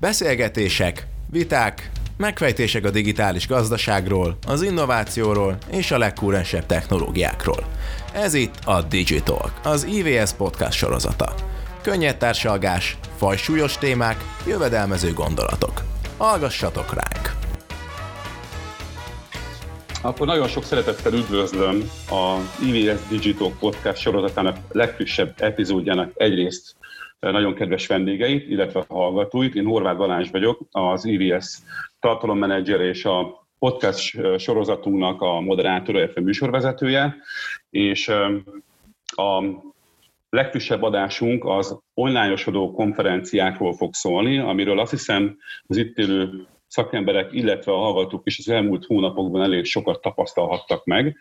Beszélgetések, viták, megfejtések a digitális gazdaságról, az innovációról és a legkúrensebb technológiákról. Ez itt a Digitalk, az IVS podcast sorozata. Könnyed társalgás, fajsúlyos témák, jövedelmező gondolatok. Hallgassatok ránk! Akkor nagyon sok szeretettel üdvözlöm a IVS Digital Podcast sorozatának legfrissebb epizódjának egyrészt nagyon kedves vendégeit, illetve a hallgatóit. Én Horváth Balázs vagyok, az IVS tartalommenedzser és a podcast sorozatunknak a moderátora, illetve műsorvezetője, és a legfrissebb adásunk az online-osodó konferenciákról fog szólni, amiről azt hiszem az itt élő szakemberek, illetve a hallgatók is az elmúlt hónapokban elég sokat tapasztalhattak meg.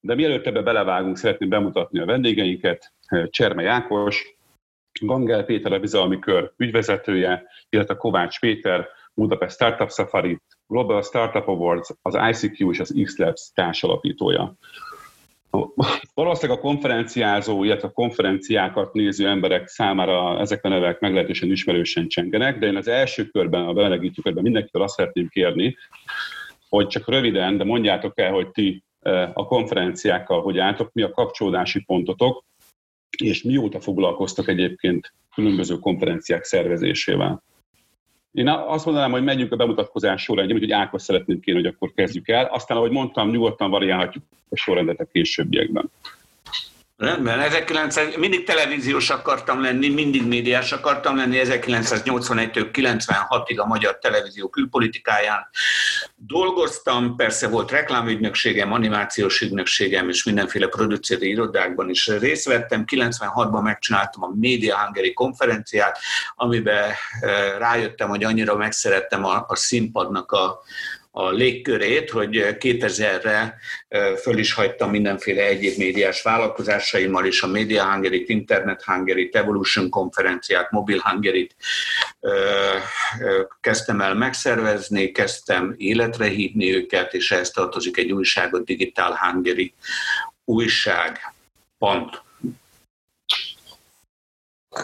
De mielőtt ebbe belevágunk, szeretném bemutatni a vendégeinket. Cserme Jákos, Gangel Péter a bizalmi kör ügyvezetője, illetve Kovács Péter, Budapest Startup Safari, Global Startup Awards, az ICQ és az X-Labs társalapítója. Valószínűleg a konferenciázó, illetve a konferenciákat néző emberek számára ezek a nevek meglehetősen ismerősen csengenek, de én az első körben, a bemelegítő körben mindenkitől azt szeretném kérni, hogy csak röviden, de mondjátok el, hogy ti eh, a konferenciákkal hogy álltok, mi a kapcsolódási pontotok, és mióta foglalkoztak egyébként különböző konferenciák szervezésével. Én azt mondanám, hogy megyünk a bemutatkozás során, hogy Ákos szeretném kérni, hogy akkor kezdjük el. Aztán, ahogy mondtam, nyugodtan variálhatjuk a sorrendet a későbbiekben. Rendben, 1900, mindig televíziós akartam lenni, mindig médiás akartam lenni, 1981-től 96-ig a magyar televízió külpolitikáján dolgoztam, persze volt reklámügynökségem, animációs ügynökségem és mindenféle produceri irodákban is részt vettem. 96-ban megcsináltam a Media Hungary konferenciát, amiben eh, rájöttem, hogy annyira megszerettem a, a színpadnak a, a légkörét, hogy 2000-re föl is hagytam mindenféle egyéb médiás vállalkozásaimmal is, a Media hungary Internet hungary Evolution konferenciát, Mobil hungary kezdtem el megszervezni, kezdtem életre hívni őket, és ehhez tartozik egy újság, a Digital Hungary újság. Pont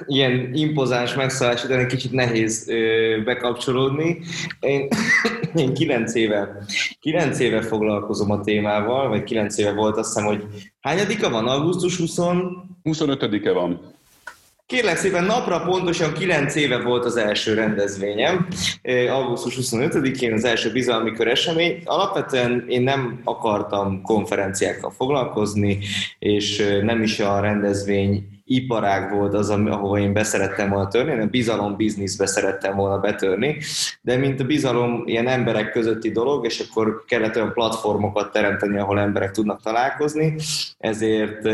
ilyen impozáns megszállás után egy kicsit nehéz ö, bekapcsolódni. Én, én kilenc éve, kilenc éve foglalkozom a témával, vagy kilenc éve volt, azt hiszem, hogy hányadika van? Augusztus 20? 25-e van. Kérlek szépen, napra pontosan 9 éve volt az első rendezvényem, augusztus 25-én az első bizalmi kör esemény. Alapvetően én nem akartam konferenciákkal foglalkozni, és nem is a rendezvény iparág volt az, ahova én beszerettem volna törni, hanem bizalom bizniszbe szerettem volna betörni, de mint a bizalom ilyen emberek közötti dolog, és akkor kellett olyan platformokat teremteni, ahol emberek tudnak találkozni, ezért,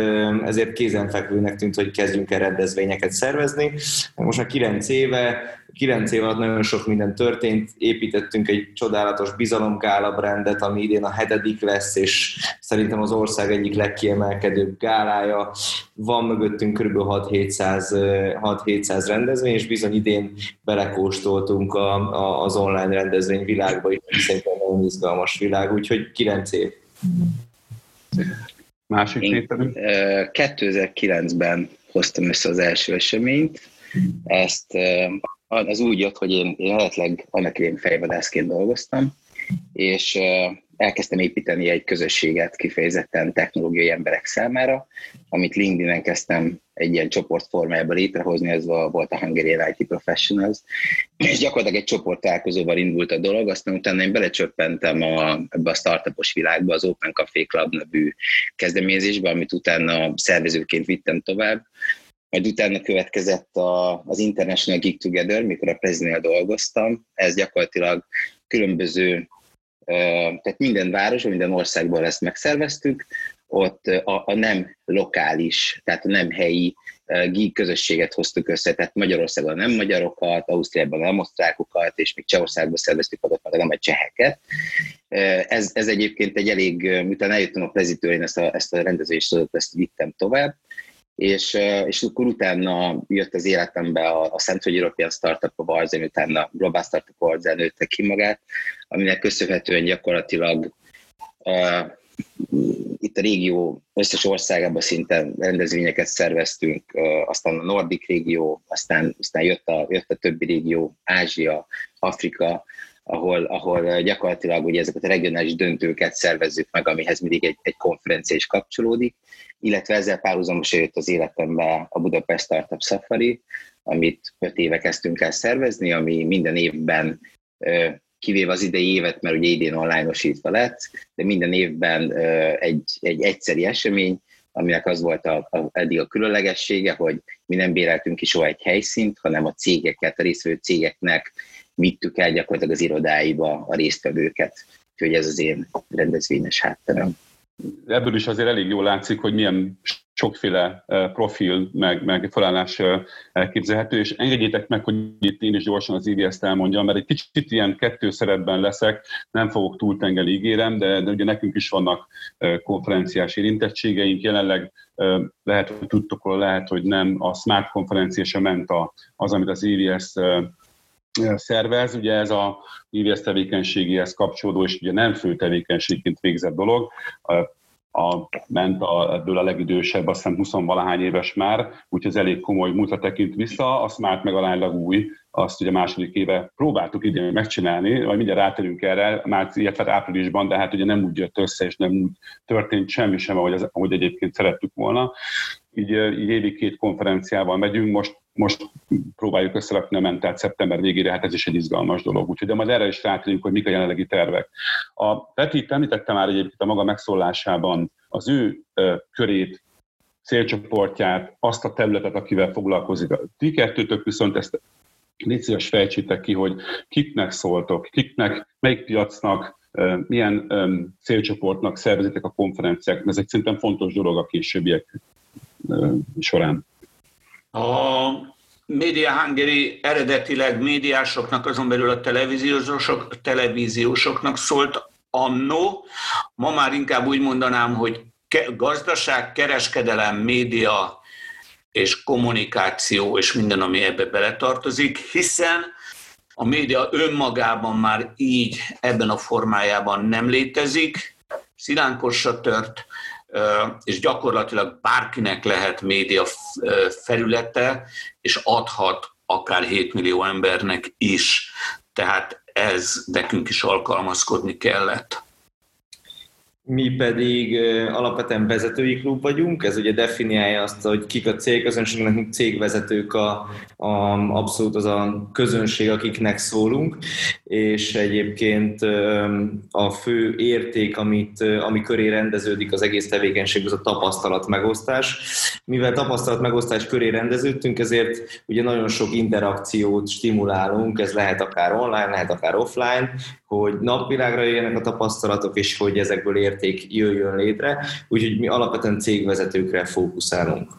ezért kézenfekvőnek tűnt, hogy kezdjünk el rendezvényeket szervezni. Most már 9 éve Kilenc év alatt nagyon sok minden történt, építettünk egy csodálatos bizalomgála brandet, ami idén a hetedik lesz, és szerintem az ország egyik legkiemelkedőbb gálája. Van mögöttünk kb. 6-700 rendezvény, és bizony idén belekóstoltunk a, a, az online rendezvény világba, és szerintem nagyon izgalmas világ, úgyhogy 9 év. Másik 2009-ben hoztam össze az első eseményt, ezt az úgy jött, hogy én, én eredetleg annak én fejvadászként dolgoztam, és elkezdtem építeni egy közösséget kifejezetten technológiai emberek számára, amit LinkedIn-en kezdtem egy ilyen csoport formájában létrehozni, ez volt a Hungarian IT Professionals, és gyakorlatilag egy csoport találkozóval indult a dolog, aztán utána én belecsöppentem a, ebbe a startupos világba, az Open Café Club nevű kezdeményezésbe, amit utána szervezőként vittem tovább, majd utána következett a, az International Geek Together, mikor a Prezinél dolgoztam. Ez gyakorlatilag különböző, tehát minden város, minden országból ezt megszerveztük, ott a, a nem lokális, tehát a nem helyi geek közösséget hoztuk össze, tehát Magyarországon nem magyarokat, Ausztriában nem osztrákokat, és még Csehországban szerveztük adott meg nem a cseheket. Ez, ez egyébként egy elég, miután eljöttem a prezitőre, én ezt a, ezt a rendezést ezt vittem tovább, és, és akkor utána jött az életembe a, a Central European Startup Awards, ami utána Global Startup Awards nőtte ki magát, aminek köszönhetően gyakorlatilag itt a régió összes országában szinte rendezvényeket szerveztünk, aztán a Nordik régió, aztán, aztán jött, a, jött a többi régió, Ázsia, Afrika, ahol, ahol gyakorlatilag ugye ezeket a regionális döntőket szervezzük meg, amihez mindig egy, egy konferencia is kapcsolódik, illetve ezzel párhuzamosan jött az életembe a Budapest Startup Safari, amit öt éve kezdtünk el szervezni, ami minden évben kivéve az idei évet, mert ugye idén online-osítva lett, de minden évben egy, egy egyszeri esemény, aminek az volt a, a, eddig a különlegessége, hogy mi nem béreltünk is soha egy helyszínt, hanem a cégeket, a résztvevő cégeknek vittük el gyakorlatilag az irodáiba a résztvevőket. Úgyhogy ez az én rendezvényes hátterem. Ebből is azért elég jól látszik, hogy milyen sokféle profil, meg, meg felállás elképzelhető, és engedjétek meg, hogy itt én is gyorsan az IVS-t elmondjam, mert egy kicsit ilyen kettő szerepben leszek, nem fogok túltengeni ígérem, de, de ugye nekünk is vannak konferenciás érintettségeink, jelenleg lehet, hogy tudtok, lehet, hogy nem, a Smart konferencia sem ment az, amit az IVS szervez, ugye ez a IVS tevékenységéhez kapcsolódó, és ugye nem fő tevékenységként végzett dolog, a, ment a, ebből a legidősebb, azt hiszem 20 valahány éves már, úgyhogy ez elég komoly múltra tekint vissza, a Smart meg új, azt ugye második éve próbáltuk idén megcsinálni, vagy mindjárt rátérünk erre, már illetve áprilisban, de hát ugye nem úgy jött össze, és nem úgy történt semmi sem, ahogy, az, ahogy egyébként szerettük volna. Így, így évi két konferenciával megyünk, most most próbáljuk összerakni a mentát szeptember végére, hát ez is egy izgalmas dolog. Úgyhogy de majd erre is rátérünk, hogy mik a jelenlegi tervek. A Peti említette már egyébként a maga megszólásában az ő ö, körét, célcsoportját, azt a területet, akivel foglalkozik. Ti kettőtök viszont ezt légy szíves fejtsétek ki, hogy kiknek szóltok, kiknek, melyik piacnak, milyen célcsoportnak szervezitek a konferenciák. Ez egy szerintem fontos dolog a későbbiek során. A Media Hungary eredetileg médiásoknak, azon belül a televíziósok, televíziósoknak szólt annó, ma már inkább úgy mondanám, hogy gazdaság, kereskedelem, média és kommunikáció és minden, ami ebbe beletartozik, hiszen a média önmagában már így ebben a formájában nem létezik, szilánkosra tört, és gyakorlatilag bárkinek lehet média felülete, és adhat akár 7 millió embernek is. Tehát ez nekünk is alkalmazkodni kellett. Mi pedig alapvetően vezetői klub vagyunk, ez ugye definiálja azt, hogy kik a cégközönség, nekünk cégvezetők a, a, abszolút az a közönség, akiknek szólunk, és egyébként a fő érték, amit, ami köré rendeződik az egész tevékenység, az a tapasztalat megosztás. Mivel tapasztalat megosztás köré rendeződtünk, ezért ugye nagyon sok interakciót stimulálunk, ez lehet akár online, lehet akár offline, hogy napvilágra jöjjenek a tapasztalatok, és hogy ezekből érték jöjjön létre. Úgyhogy mi alapvetően cégvezetőkre fókuszálunk.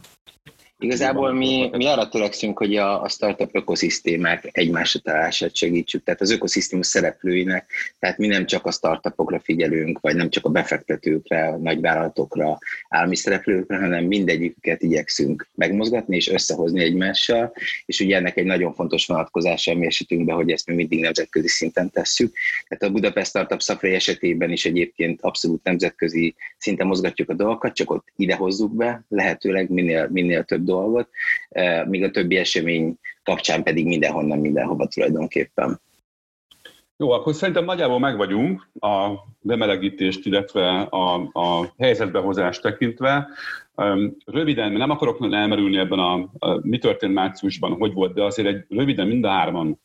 Igazából mi, mi arra törekszünk, hogy a, a startup ökoszisztémák egymásra találását segítsük, tehát az ökoszisztéma szereplőinek, tehát mi nem csak a startupokra figyelünk, vagy nem csak a befektetőkre, a nagyvállalatokra, állami szereplőkre, hanem mindegyiküket igyekszünk megmozgatni és összehozni egymással, és ugye ennek egy nagyon fontos vonatkozása a mi esetünkben, hogy ezt mi mindig nemzetközi szinten tesszük. Tehát a Budapest Startup Safari esetében is egyébként abszolút nemzetközi szinten mozgatjuk a dolgokat, csak ott ide hozzuk be, lehetőleg minél, minél több dolgot, míg a többi esemény kapcsán pedig mindenhonnan, mindenhova tulajdonképpen. Jó, akkor szerintem nagyjából meg vagyunk a bemelegítést, illetve a, a helyzetbehozást tekintve. Röviden, nem akarok elmerülni ebben a, a mi történt márciusban, hogy volt, de azért egy röviden mind a hárman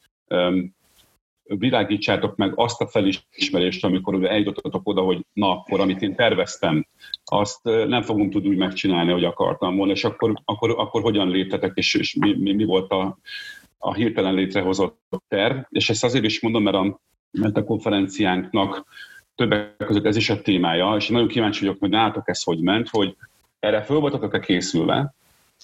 világítsátok meg azt a felismerést, amikor eljutottatok oda, hogy na, akkor amit én terveztem, azt nem fogom tudni úgy megcsinálni, hogy akartam volna, és akkor, akkor, akkor hogyan léptetek, és, és mi, mi, mi volt a, a hirtelen létrehozott terv. És ezt azért is mondom, mert a, mert a konferenciánknak többek között ez is a témája, és nagyon kíváncsi vagyok, hogy nálatok ez hogy ment, hogy erre föl voltatok-e készülve,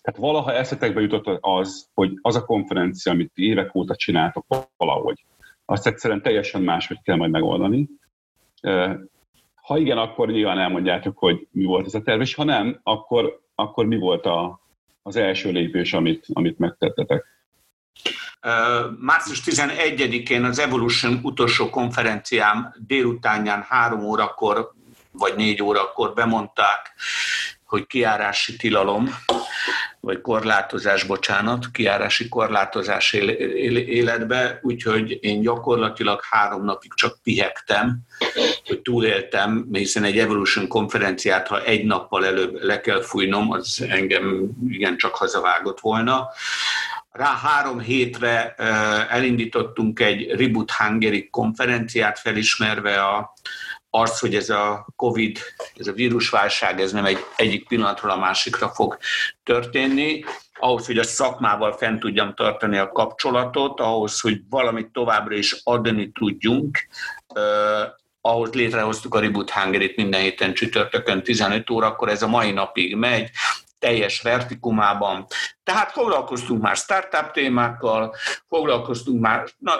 tehát valaha eszetekbe jutott az, hogy az a konferencia, amit évek óta csináltok valahogy, azt egyszerűen teljesen máshogy kell majd megoldani. Ha igen, akkor nyilván elmondjátok, hogy mi volt ez a terv, és ha nem, akkor, akkor mi volt a, az első lépés, amit, amit megtettetek? Március 11-én az Evolution utolsó konferenciám délutánján három órakor vagy négy órakor bemondták, hogy kiárási tilalom, vagy korlátozás, bocsánat, kiárási korlátozás életbe, úgyhogy én gyakorlatilag három napig csak pihegtem, hogy túléltem, hiszen egy Evolution konferenciát, ha egy nappal előbb le kell fújnom, az engem igen csak hazavágott volna. Rá három hétre elindítottunk egy Reboot Hungary konferenciát, felismerve a, az, hogy ez a COVID, ez a vírusválság, ez nem egy egyik pillanatról a másikra fog történni, ahhoz, hogy a szakmával fent tudjam tartani a kapcsolatot, ahhoz, hogy valamit továbbra is adni tudjunk, eh, ahhoz létrehoztuk a Reboot hungary minden héten csütörtökön 15 órakor, ez a mai napig megy, teljes vertikumában. Tehát foglalkoztunk már startup témákkal, foglalkoztunk már na,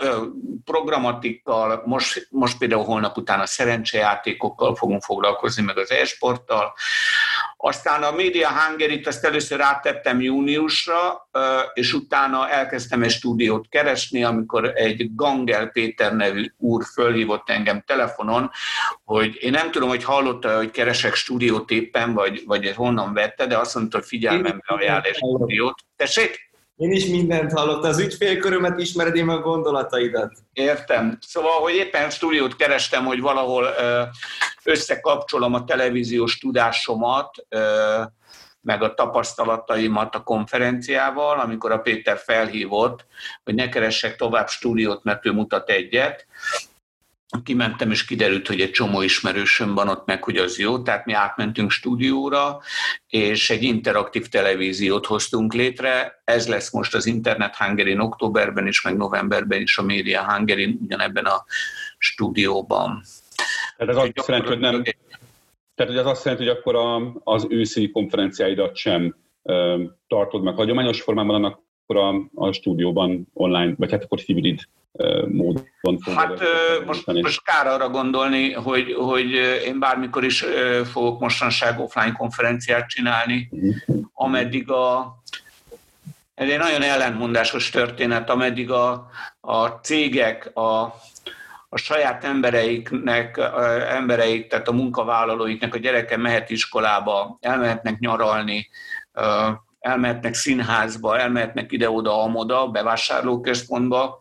programatikkal, most, most például holnap után a szerencsejátékokkal fogunk foglalkozni, meg az e-sporttal. Aztán a Media hungary azt először áttettem júniusra, és utána elkezdtem egy stúdiót keresni, amikor egy Gangel Péter nevű úr fölhívott engem telefonon, hogy én nem tudom, hogy hallotta, hogy keresek stúdiót éppen, vagy, vagy honnan vette, de azt mondta, hogy figyelmembe ajánl egy stúdiót. Tessék? Én is mindent hallottam, az ügyfélkörömet ismered, én a gondolataidat. Értem. Szóval, hogy éppen stúdiót kerestem, hogy valahol összekapcsolom a televíziós tudásomat, meg a tapasztalataimat a konferenciával, amikor a Péter felhívott, hogy ne keressek tovább stúdiót, mert ő mutat egyet, kimentem, és kiderült, hogy egy csomó ismerősöm van ott meg, hogy az jó, tehát mi átmentünk stúdióra, és egy interaktív televíziót hoztunk létre. Ez lesz most az Internet hungary októberben is, meg novemberben is a Media hungary ugyanebben a stúdióban. Tehát ez azt jelenti, hogy nem... Tehát hogy az azt jelenti, hogy akkor a, az őszi konferenciáidat sem ö, tartod meg hagyományos formában, annak akkor a, a stúdióban online, vagy hát akkor hibrid módon Hát most, most kár arra gondolni, hogy, hogy én bármikor is fogok mostanság offline konferenciát csinálni, ameddig a ez egy nagyon ellentmondásos történet, ameddig a, a cégek, a, a saját embereiknek, embereik, tehát a munkavállalóiknek, a gyereke mehet iskolába, elmehetnek nyaralni, elmehetnek színházba, elmehetnek ide-oda, amoda, bevásárlóközpontba,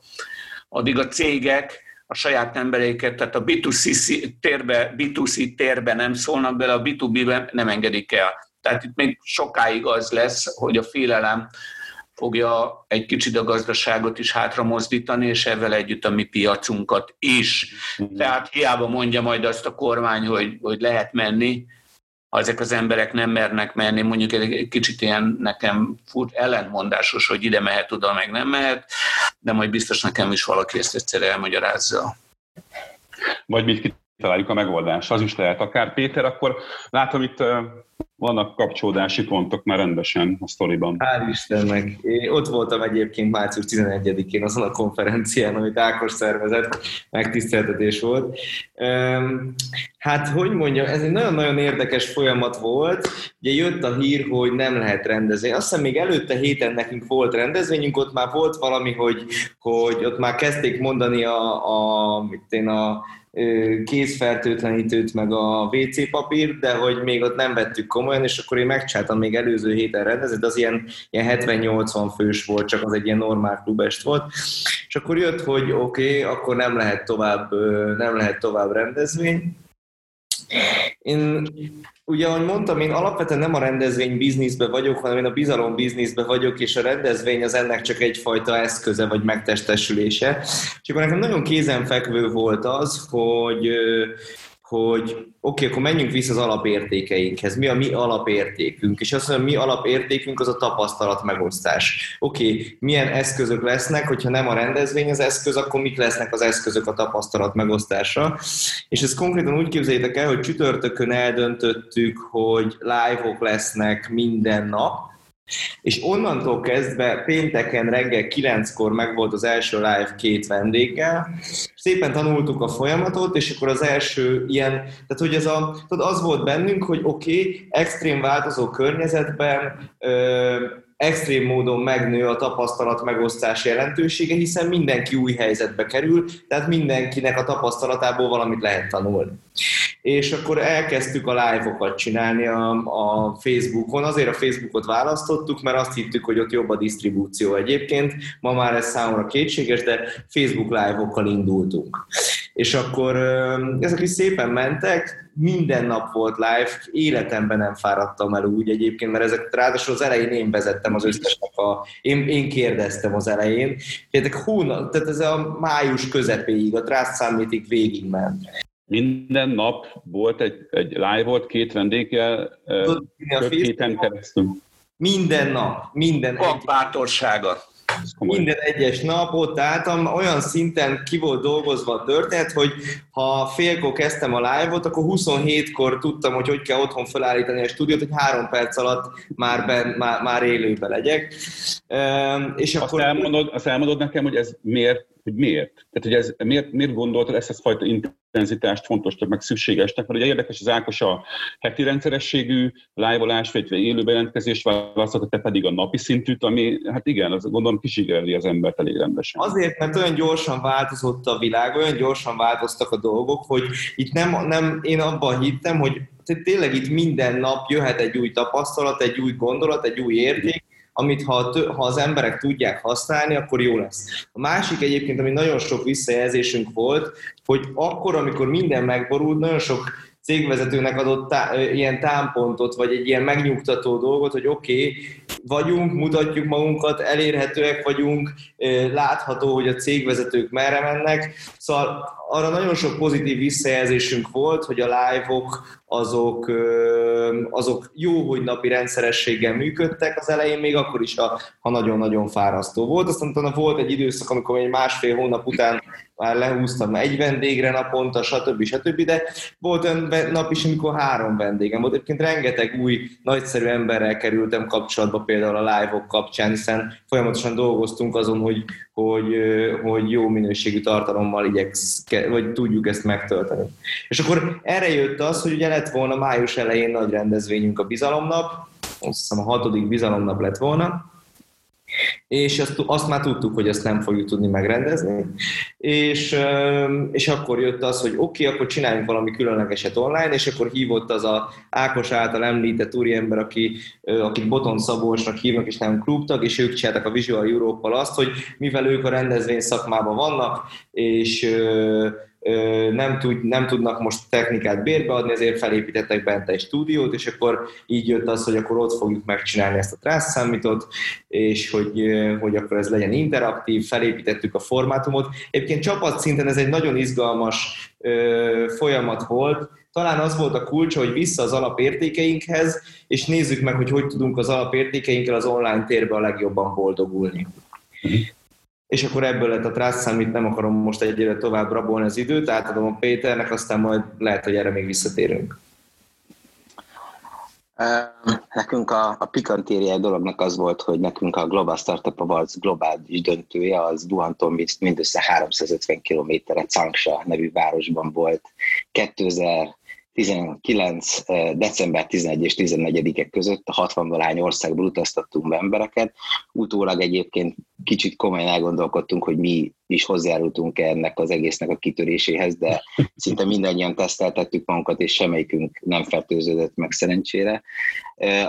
addig a cégek a saját embereiket, tehát a B2C térbe, B2C térbe nem szólnak bele, a B2B-be nem engedik el. Tehát itt még sokáig az lesz, hogy a félelem fogja egy kicsit a gazdaságot is hátra mozdítani, és ezzel együtt a mi piacunkat is. Tehát hiába mondja majd azt a kormány, hogy, hogy lehet menni, ha az emberek nem mernek menni, mondjuk egy kicsit ilyen nekem fut ellentmondásos, hogy ide mehet, oda meg nem mehet, de majd biztos nekem is valaki ezt egyszer elmagyarázza. Vagy mit kitaláljuk a megoldást, az is lehet akár. Péter, akkor látom itt vannak kapcsolódási pontok már rendesen a sztoriban. Hál' Istennek. Én ott voltam egyébként március 11-én azon a konferencián, amit Ákos szervezett, megtiszteltetés volt. Hát, hogy mondjam, ez egy nagyon-nagyon érdekes folyamat volt. Ugye jött a hír, hogy nem lehet rendezni. Azt hiszem még előtte héten nekünk volt rendezvényünk, ott már volt valami, hogy, hogy ott már kezdték mondani a, a, mit én, a kézfertőtlenítőt, meg a WC papír, de hogy még ott nem vettük komolyan, és akkor én megcsináltam még előző héten rendezett, de az ilyen, ilyen 70-80 fős volt, csak az egy ilyen normál klubest volt. És akkor jött, hogy oké, okay, akkor nem lehet tovább, nem lehet tovább rendezvény. Én ugye, ahogy mondtam, én alapvetően nem a rendezvény bizniszbe vagyok, hanem én a bizalom bizniszbe vagyok, és a rendezvény az ennek csak egyfajta eszköze vagy megtestesülése. És akkor nekem nagyon kézenfekvő volt az, hogy hogy oké, okay, akkor menjünk vissza az alapértékeinkhez. Mi a mi alapértékünk? És azt mondom, mi alapértékünk az a tapasztalat megosztás. Oké, okay, milyen eszközök lesznek, hogyha nem a rendezvény az eszköz, akkor mik lesznek az eszközök a tapasztalat megosztásra. És ezt konkrétan úgy képzeljétek el, hogy csütörtökön eldöntöttük, hogy live-ok lesznek minden nap, és onnantól kezdve pénteken reggel kilenckor meg volt az első live két vendéggel, szépen tanultuk a folyamatot, és akkor az első ilyen, tehát hogy ez a, tehát az volt bennünk, hogy oké, okay, extrém változó környezetben ö, extrém módon megnő a tapasztalat megosztás jelentősége, hiszen mindenki új helyzetbe kerül, tehát mindenkinek a tapasztalatából valamit lehet tanulni. És akkor elkezdtük a live-okat csinálni a, a Facebookon. Azért a Facebookot választottuk, mert azt hittük, hogy ott jobb a disztribúció egyébként. Ma már ez számomra kétséges, de Facebook live-okkal indultunk. És akkor ezek is szépen mentek, minden nap volt live, életemben nem fáradtam el úgy egyébként, mert ezek ráadásul az elején én vezettem az összesnek a, én, én kérdeztem az elején, tehát, hónap, tehát ez a május közepéig, a Trust Summitig végigment. Minden nap volt egy, egy live volt, két vendéggel, több héten keresztül. Minden nap, minden. Kap bátorsága. Minden egyes nap ott álltam, olyan szinten ki volt dolgozva a történet, hogy ha félkor kezdtem a live-ot, akkor 27-kor tudtam, hogy hogy kell otthon felállítani a stúdiót, hogy három perc alatt már, ben, már, már élőbe legyek. És azt, akkor... elmondod, azt elmondod nekem, hogy ez miért hogy miért? Tehát, hogy ez, miért, miért gondoltad ezt a fajta intenzitást fontosnak, meg szükségesnek? Mert ugye érdekes, az Ákos a heti rendszerességű live vagy élő bejelentkezést választott, te pedig a napi szintűt, ami, hát igen, az gondolom kisigerli az embert elég rendesen. Azért, mert olyan gyorsan változott a világ, olyan gyorsan változtak a dolgok, hogy itt nem, nem én abban hittem, hogy tényleg itt minden nap jöhet egy új tapasztalat, egy új gondolat, egy új érték, amit ha, ha az emberek tudják használni, akkor jó lesz. A másik egyébként, ami nagyon sok visszajelzésünk volt, hogy akkor, amikor minden megborult, nagyon sok cégvezetőnek adott tá- ilyen támpontot, vagy egy ilyen megnyugtató dolgot, hogy oké, okay, vagyunk, mutatjuk magunkat, elérhetőek vagyunk, látható, hogy a cégvezetők merre mennek. Szóval arra nagyon sok pozitív visszajelzésünk volt, hogy a live-ok azok, azok jó, hogy napi rendszerességgel működtek az elején, még akkor is, ha, nagyon-nagyon fárasztó volt. Aztán volt egy időszak, amikor egy másfél hónap után már lehúztam egy vendégre naponta, stb. stb. De volt olyan nap is, amikor három vendégem volt. Egyébként rengeteg új, nagyszerű emberrel kerültem kapcsolatba, például a live-ok kapcsán, hiszen folyamatosan dolgoztunk azon, hogy, hogy, hogy jó minőségű tartalommal igyeksz, vagy tudjuk ezt megtölteni. És akkor erre jött az, hogy ugye lett volna május elején nagy rendezvényünk a bizalomnap, azt hiszem a hatodik bizalomnap lett volna, és azt, azt már tudtuk, hogy ezt nem fogjuk tudni megrendezni, és, és akkor jött az, hogy oké, okay, akkor csináljunk valami különlegeset online, és akkor hívott az a Ákos által említett úriember, aki, akit Boton Szabolcsnak hívnak, és nem klubtag, és ők csináltak a Visual europe azt, hogy mivel ők a rendezvény szakmában vannak, és nem, tud, nem tudnak most technikát bérbeadni, ezért felépítettek bent egy stúdiót, és akkor így jött az, hogy akkor ott fogjuk megcsinálni ezt a Trust Summitot, és hogy, hogy akkor ez legyen interaktív, felépítettük a formátumot. Egyébként csapatszinten ez egy nagyon izgalmas folyamat volt, talán az volt a kulcs, hogy vissza az alapértékeinkhez, és nézzük meg, hogy hogy tudunk az alapértékeinkkel az online térbe a legjobban boldogulni. És akkor ebből lett a Trust Summit, nem akarom most egyre tovább rabolni az időt, átadom a Péternek, aztán majd lehet, hogy erre még visszatérünk. Nekünk a, a pikantériai dolognak az volt, hogy nekünk a Global Startup Awards globális döntője, az Duhanton mindössze 350 kilométerre Cangsha nevű városban volt 2000 19. december 11 és 14 között a 60 valány országból utaztattunk be embereket. Utólag egyébként kicsit komolyan elgondolkodtunk, hogy mi is hozzájárultunk ennek az egésznek a kitöréséhez, de szinte mindannyian teszteltettük magunkat, és semmelyikünk nem fertőződött meg szerencsére.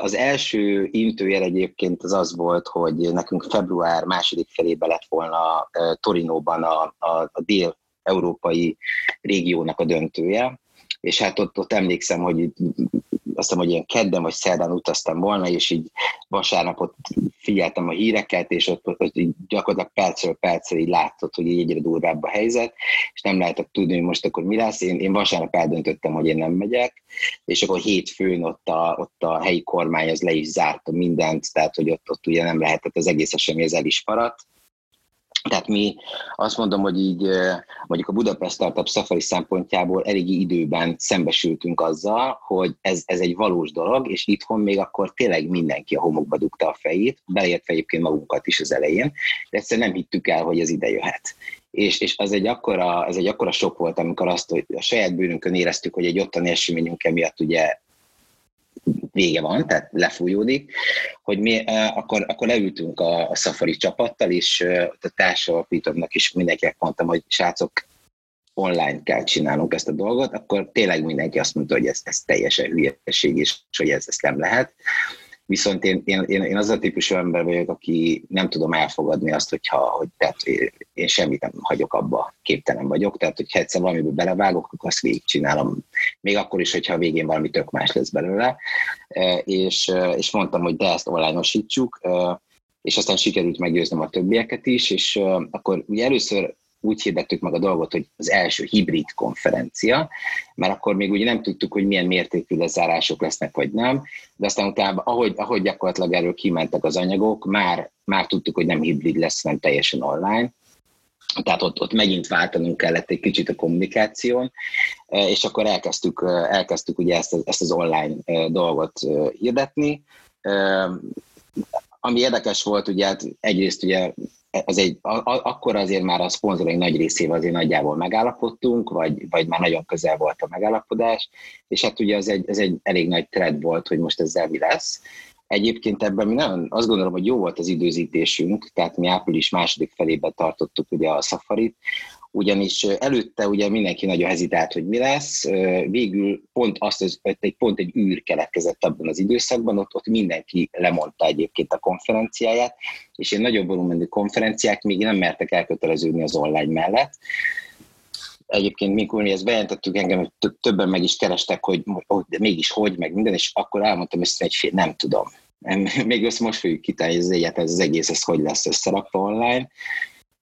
Az első intőjel egyébként az az volt, hogy nekünk február második felébe lett volna Torinóban a, a, a dél európai régiónak a döntője, és hát ott, ott emlékszem, hogy azt hiszem, hogy ilyen kedden vagy szerdán utaztam volna, és így vasárnapot figyeltem a híreket, és ott, ott, ott gyakorlatilag percről percre így látott, hogy így egyre durvább a helyzet, és nem lehetett tudni, hogy most akkor mi lesz. Én, én vasárnap eldöntöttem, hogy én nem megyek, és akkor hétfőn ott a, ott a helyi kormány az le is zárta mindent, tehát hogy ott, ott ugye nem lehetett az egész esemény, ez el is maradt. Tehát mi azt mondom, hogy így mondjuk a Budapest Startup Safari szempontjából elég időben szembesültünk azzal, hogy ez, ez egy valós dolog, és itthon még akkor tényleg mindenki a homokba dugta a fejét, beleértve egyébként magunkat is az elején, de egyszerűen nem hittük el, hogy ez ide jöhet. És, és az egy akkora, ez egy akkora sok volt, amikor azt, hogy a saját bőrünkön éreztük, hogy egy ottani eseményünk emiatt ugye vége van, tehát lefújódik, hogy mi akkor, akkor leültünk a, a Safari csapattal, és a társadalapítónak is mindenkinek mondtam, hogy srácok, online kell csinálnunk ezt a dolgot, akkor tényleg mindenki azt mondta, hogy ez, ez teljesen hülyeség, és hogy ez, ez nem lehet. Viszont én, én, én, az a típusú ember vagyok, aki nem tudom elfogadni azt, hogyha, hogy tehát én semmit nem hagyok abba, képtelen vagyok. Tehát, hogyha egyszer valamiből belevágok, akkor azt végigcsinálom. Még akkor is, hogyha a végén valami tök más lesz belőle. E, és, e, és mondtam, hogy de ezt online-osítsuk, e, és aztán sikerült meggyőznöm a többieket is, és akkor ugye először úgy hirdettük meg a dolgot, hogy az első hibrid konferencia, mert akkor még ugye nem tudtuk, hogy milyen mértékű lezárások lesznek, vagy nem, de aztán utána, ahogy, ahogy gyakorlatilag erről kimentek az anyagok, már, már tudtuk, hogy nem hibrid lesz, hanem teljesen online, tehát ott, ott megint váltanunk kellett egy kicsit a kommunikáción, és akkor elkezdtük, elkezdtük ugye ezt, ezt az online dolgot hirdetni. Ami érdekes volt, ugye hát egyrészt ugye az egy, a, akkor azért már a szponzorai nagy részével azért nagyjából megállapodtunk, vagy, vagy már nagyon közel volt a megállapodás, és hát ugye az egy, ez egy elég nagy trend volt, hogy most ezzel mi lesz. Egyébként ebben mi nagyon azt gondolom, hogy jó volt az időzítésünk, tehát mi április második felében tartottuk ugye a szafarit, ugyanis előtte ugye mindenki nagyon hezitált, hogy mi lesz, végül pont azt, az, egy, pont egy űr keletkezett abban az időszakban, ott, ott mindenki lemondta egyébként a konferenciáját, és én nagyobb volumenű konferenciák még nem mertek elköteleződni az online mellett, egyébként mikor mi ezt bejelentettük, engem többen meg is kerestek, hogy, hogy de mégis hogy, meg minden, és akkor elmondtam hogy egy nem tudom. Még össze most fogjuk kitálni, ez, ez az egész, ez hogy lesz összerakva online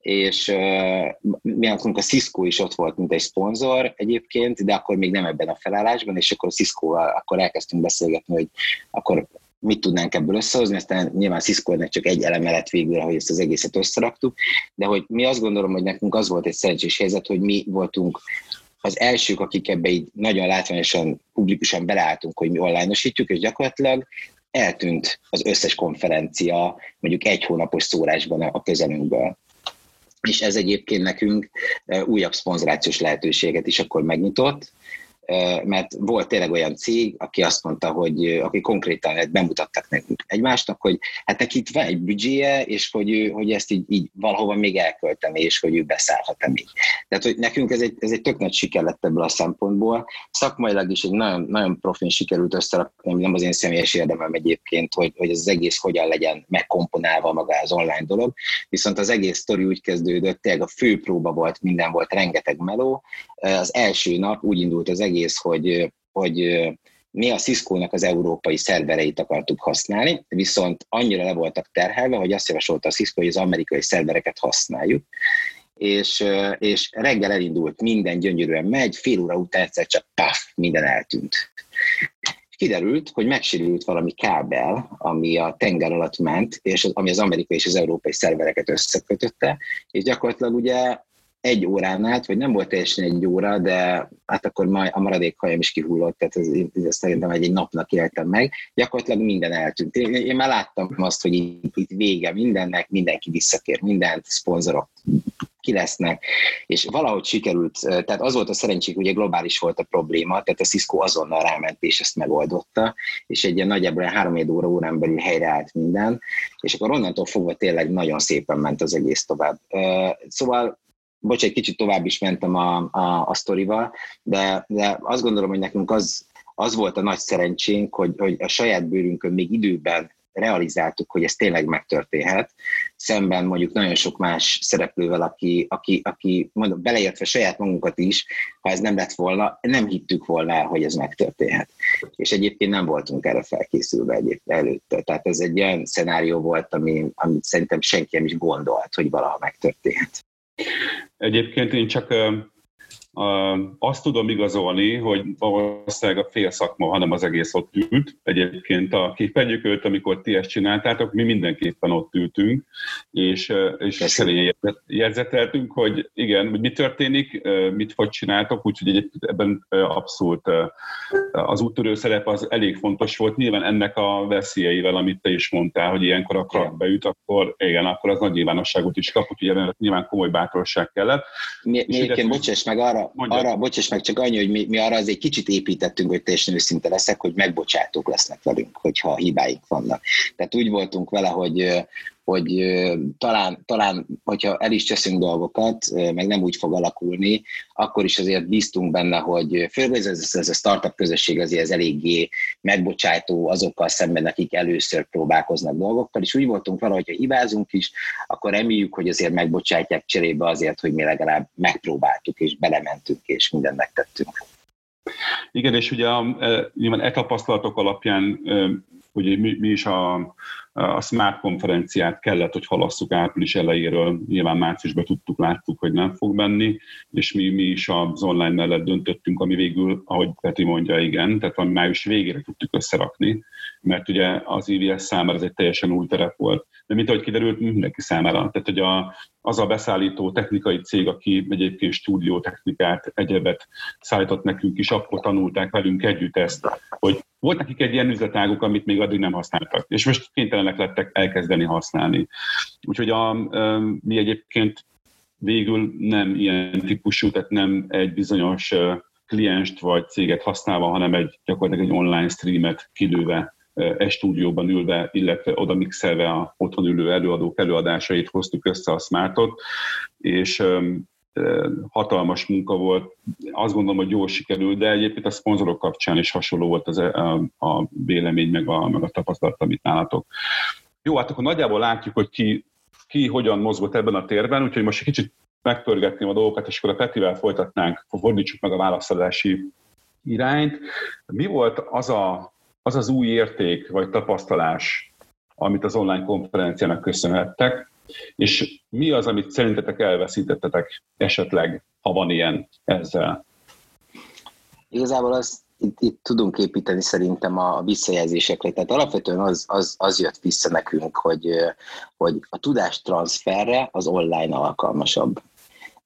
és uh, mi a Cisco is ott volt, mint egy szponzor egyébként, de akkor még nem ebben a felállásban, és akkor a cisco akkor elkezdtünk beszélgetni, hogy akkor mit tudnánk ebből összehozni, aztán nyilván cisco csak egy eleme lett végül, hogy ezt az egészet összeraktuk, de hogy mi azt gondolom, hogy nekünk az volt egy szerencsés helyzet, hogy mi voltunk az elsők, akik ebbe így nagyon látványosan, publikusan beleálltunk, hogy mi online-osítjuk, és gyakorlatilag eltűnt az összes konferencia mondjuk egy hónapos szórásban a közelünkből és ez egyébként nekünk újabb szponzorációs lehetőséget is akkor megnyitott, mert volt tényleg olyan cég, aki azt mondta, hogy aki konkrétan bemutattak nekünk egymásnak, hogy hát neki itt van egy büdzséje, és hogy, ő, hogy ezt így, így valahova még elkölteni, és hogy ő beszállhat-e még. Tehát, hogy nekünk ez egy, ez egy tök nagy siker lett ebből a szempontból. Szakmailag is egy nagyon, nagyon profin sikerült összerakni, nem az én személyes érdemem egyébként, hogy, hogy az egész hogyan legyen megkomponálva maga az online dolog, viszont az egész sztori úgy kezdődött, tényleg a fő próba volt, minden volt, rengeteg meló. Az első nap úgy indult az egész, egész, hogy, hogy mi a Cisco-nak az európai szervereit akartuk használni, viszont annyira le voltak terhelve, hogy azt javasolta a Cisco, hogy az amerikai szervereket használjuk, és, és reggel elindult, minden gyönyörűen megy, fél óra után egyszer csak paf, minden eltűnt. Kiderült, hogy megsérült valami kábel, ami a tenger alatt ment, és az, ami az amerikai és az európai szervereket összekötötte, és gyakorlatilag ugye egy órán át, vagy nem volt teljesen egy óra, de hát akkor majd a maradék hajam is kihullott, tehát ez, ez szerintem egy, napnak éltem meg. Gyakorlatilag minden eltűnt. Én, én már láttam azt, hogy itt, itt vége mindennek, mindenki visszakér mindent, szponzorok ki lesznek, és valahogy sikerült, tehát az volt a szerencsék, hogy globális volt a probléma, tehát a Cisco azonnal ráment és ezt megoldotta, és egy ilyen nagyjából három óra órán belül helyreállt minden, és akkor onnantól fogva tényleg nagyon szépen ment az egész tovább. Szóval bocs, egy kicsit tovább is mentem a, a, a sztorival, de, de azt gondolom, hogy nekünk az, az volt a nagy szerencsénk, hogy, hogy a saját bőrünkön még időben realizáltuk, hogy ez tényleg megtörténhet, szemben mondjuk nagyon sok más szereplővel, aki, aki, aki mondom, beleértve saját magunkat is, ha ez nem lett volna, nem hittük volna hogy ez megtörténhet. És egyébként nem voltunk erre felkészülve egyébként előtte. Tehát ez egy olyan szenárió volt, ami, amit szerintem senki nem is gondolt, hogy valaha megtörténhet. Egyébként én csak azt tudom igazolni, hogy valószínűleg a fél szakma, hanem az egész ott ült. Egyébként a képernyőkölt, amikor ti ezt csináltátok, mi mindenképpen ott ültünk, és, és szerényen jegyzeteltünk, hogy igen, hogy mi történik, mit hogy csináltok, úgyhogy egyébként ebben abszolút az úttörő szerep az elég fontos volt. Nyilván ennek a veszélyeivel, amit te is mondtál, hogy ilyenkor a krak beüt, akkor igen, akkor az nagy nyilvánosságot is kap, úgyhogy nyilván komoly bátorság kellett. Mi, mi egyébként, bocsáss meg, arra, arra, bocsáss meg, csak annyi, hogy mi, mi arra azért kicsit építettünk, hogy teljesen őszinte leszek, hogy megbocsátók lesznek velünk, hogyha hibáink vannak. Tehát úgy voltunk vele, hogy hogy talán, talán hogyha el is cseszünk dolgokat, meg nem úgy fog alakulni, akkor is azért bíztunk benne, hogy főleg ez, ez a startup közösség azért ez eléggé megbocsájtó azokkal szemben, akik először próbálkoznak dolgokkal, és úgy voltunk vele, hogyha hibázunk is, akkor reméljük, hogy azért megbocsátják cserébe azért, hogy mi legalább megpróbáltuk, és belementünk, és mindent megtettünk. Igen, és ugye a, nyilván e tapasztalatok alapján hogy mi, mi is a, a Smart konferenciát kellett, hogy halasszuk április elejéről, nyilván márciusban tudtuk, láttuk, hogy nem fog menni, és mi, mi is az online mellett döntöttünk, ami végül, ahogy Peti mondja, igen, tehát a május végére tudtuk összerakni, mert ugye az IVS számára ez egy teljesen új terep volt. De mint ahogy kiderült, mindenki számára. Tehát, hogy a, az a beszállító technikai cég, aki egyébként stúdiótechnikát, egyebet szállított nekünk is, akkor tanulták velünk együtt ezt, hogy volt nekik egy ilyen üzletáguk, amit még addig nem használtak, és most kénytelenek lettek elkezdeni használni. Úgyhogy a, mi egyébként végül nem ilyen típusú, tehát nem egy bizonyos klienst vagy céget használva, hanem egy gyakorlatilag egy online streamet kilőve egy stúdióban ülve, illetve oda mixelve a otthon ülő előadók előadásait hoztuk össze a Smartot, és hatalmas munka volt. Azt gondolom, hogy jól sikerült, de egyébként a szponzorok kapcsán is hasonló volt az, a vélemény, meg a, meg a tapasztalat, amit nálatok. Jó, hát akkor nagyjából látjuk, hogy ki, ki hogyan mozgott ebben a térben, úgyhogy most egy kicsit megpörgetném a dolgokat, és akkor a Petivel folytatnánk, fordítsuk meg a válaszadási irányt. Mi volt az, a, az az új érték, vagy tapasztalás, amit az online konferenciának köszönhettek, és mi az, amit szerintetek elveszítettetek esetleg, ha van ilyen ezzel? Igazából az itt, itt tudunk építeni szerintem a visszajelzésekre. Tehát alapvetően az, az, az jött vissza nekünk, hogy, hogy a tudástranszferre az online alkalmasabb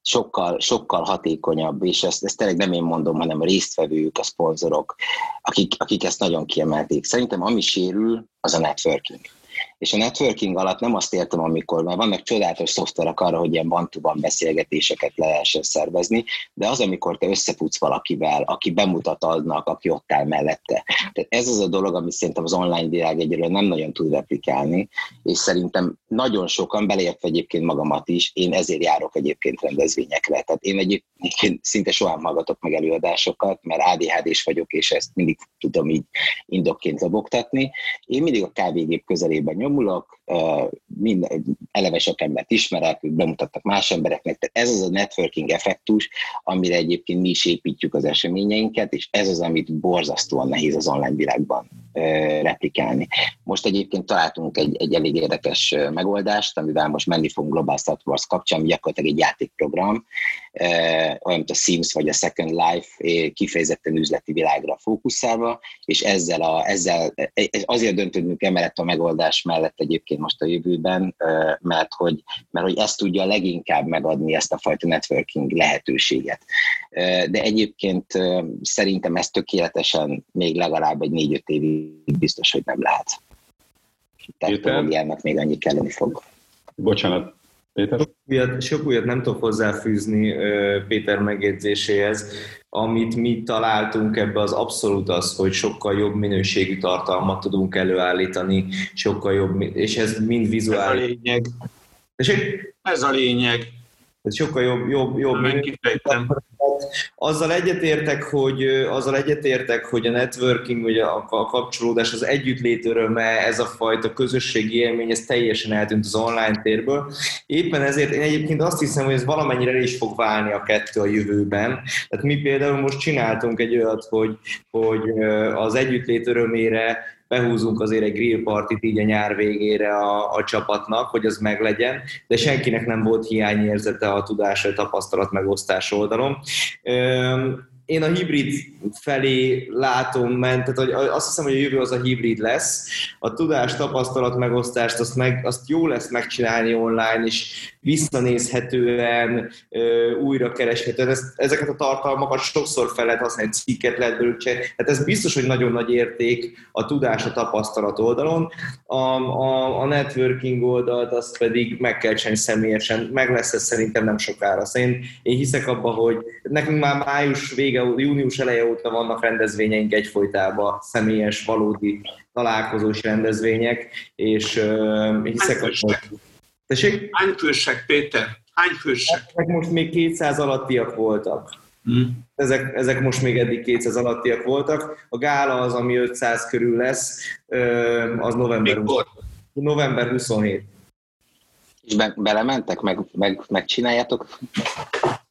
sokkal, sokkal hatékonyabb, és ezt, ezt tényleg nem én mondom, hanem a résztvevők, a szponzorok, akik, akik ezt nagyon kiemelték. Szerintem ami sérül, az a networking. És a networking alatt nem azt értem, amikor, mert vannak csodálatos szoftverek arra, hogy ilyen van beszélgetéseket le lehessen szervezni, de az, amikor te összefutsz valakivel, aki bemutat adnak, aki ott áll mellette. Tehát ez az a dolog, amit szerintem az online világ egyelőre nem nagyon tud replikálni, és szerintem nagyon sokan, beleértve egyébként magamat is, én ezért járok egyébként rendezvényekre. Tehát én egyébként szinte soha hallgatok meg előadásokat, mert ADHD-s vagyok, és ezt mindig tudom így indokként lobogtatni. Én mindig a kávégép közelében nyomulok, minden, eleve sok embert ismerek, ők bemutattak más embereknek, tehát ez az a networking effektus, amire egyébként mi is építjük az eseményeinket, és ez az, amit borzasztóan nehéz az online világban replikálni. Most egyébként találtunk egy, egy elég érdekes megoldást, amivel most menni fogunk Global Star Wars kapcsán, gyakorlatilag egy játékprogram, olyan, mint a Sims vagy a Second Life, kifejezetten üzleti világra fókuszálva, és ezzel, a, ezzel azért döntöttünk emellett a megoldás mellett egyébként most a jövőben, mert hogy, mert hogy ezt tudja leginkább megadni ezt a fajta networking lehetőséget. De egyébként szerintem ez tökéletesen még legalább egy négy-öt évig biztos, hogy nem lehet. Technológiának még annyi kelleni fog. Bocsánat, Péter? Sok újat, sok újat nem tudok hozzáfűzni Péter megjegyzéséhez. Amit mi találtunk ebbe az abszolút az, hogy sokkal jobb minőségű tartalmat tudunk előállítani, sokkal jobb, és ez mind vizuális. Ez a lényeg. Ez a lényeg. Ez sokkal jobb, jobb, jobb azzal egyetértek, hogy, azzal egyetértek, hogy a networking, vagy a, a kapcsolódás, az együttlét öröme, ez a fajta közösségi élmény, ez teljesen eltűnt az online térből. Éppen ezért én egyébként azt hiszem, hogy ez valamennyire is fog válni a kettő a jövőben. Tehát mi például most csináltunk egy olyat, hogy, hogy az együttlét örömére behúzunk azért egy grill partit így a nyár végére a, a csapatnak, hogy az meglegyen, de senkinek nem volt hiányérzete a tudás, a tapasztalat megosztás oldalon én a hibrid felé látom ment, tehát hogy azt hiszem, hogy a jövő az a hibrid lesz. A tudás, tapasztalat megosztást, azt, meg, azt jó lesz megcsinálni online, és visszanézhetően, újra kereshetően. Ezt, ezeket a tartalmakat sokszor fel lehet használni, cikket lehet belőle Hát ez biztos, hogy nagyon nagy érték a tudás, a tapasztalat oldalon. A, a, a networking oldalt azt pedig meg kell csinálni személyesen. Meg lesz ez szerintem nem sokára. Szóval én, én hiszek abba, hogy nekünk már május vége, június eleje óta vannak rendezvényeink egyfolytában, személyes, valódi találkozós rendezvények, és uh, hiszek hogy Tessék? Hány fősek, Péter? Hány fősek? Ezek most még 200 alattiak voltak. Hmm. Ezek, ezek most még eddig 200 alattiak voltak. A gála az, ami 500 körül lesz, az november, Mikor? november 27. És be, belementek, meg, meg, megcsináljátok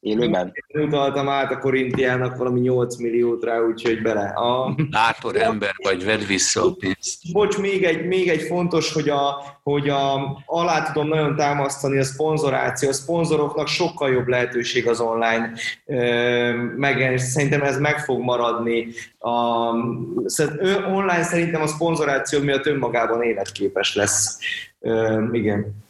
élőben? Én utaltam át a Korintiának valami 8 milliót rá, úgyhogy bele. A... Látor ember vagy, vedd vissza a pénzt. Bocs, még egy, még egy fontos, hogy, a, hogy a, alá tudom nagyon támasztani a szponzoráció. A szponzoroknak sokkal jobb lehetőség az online meg, szerintem ez meg fog maradni. A, online szerintem a szponzoráció miatt önmagában életképes lesz. Igen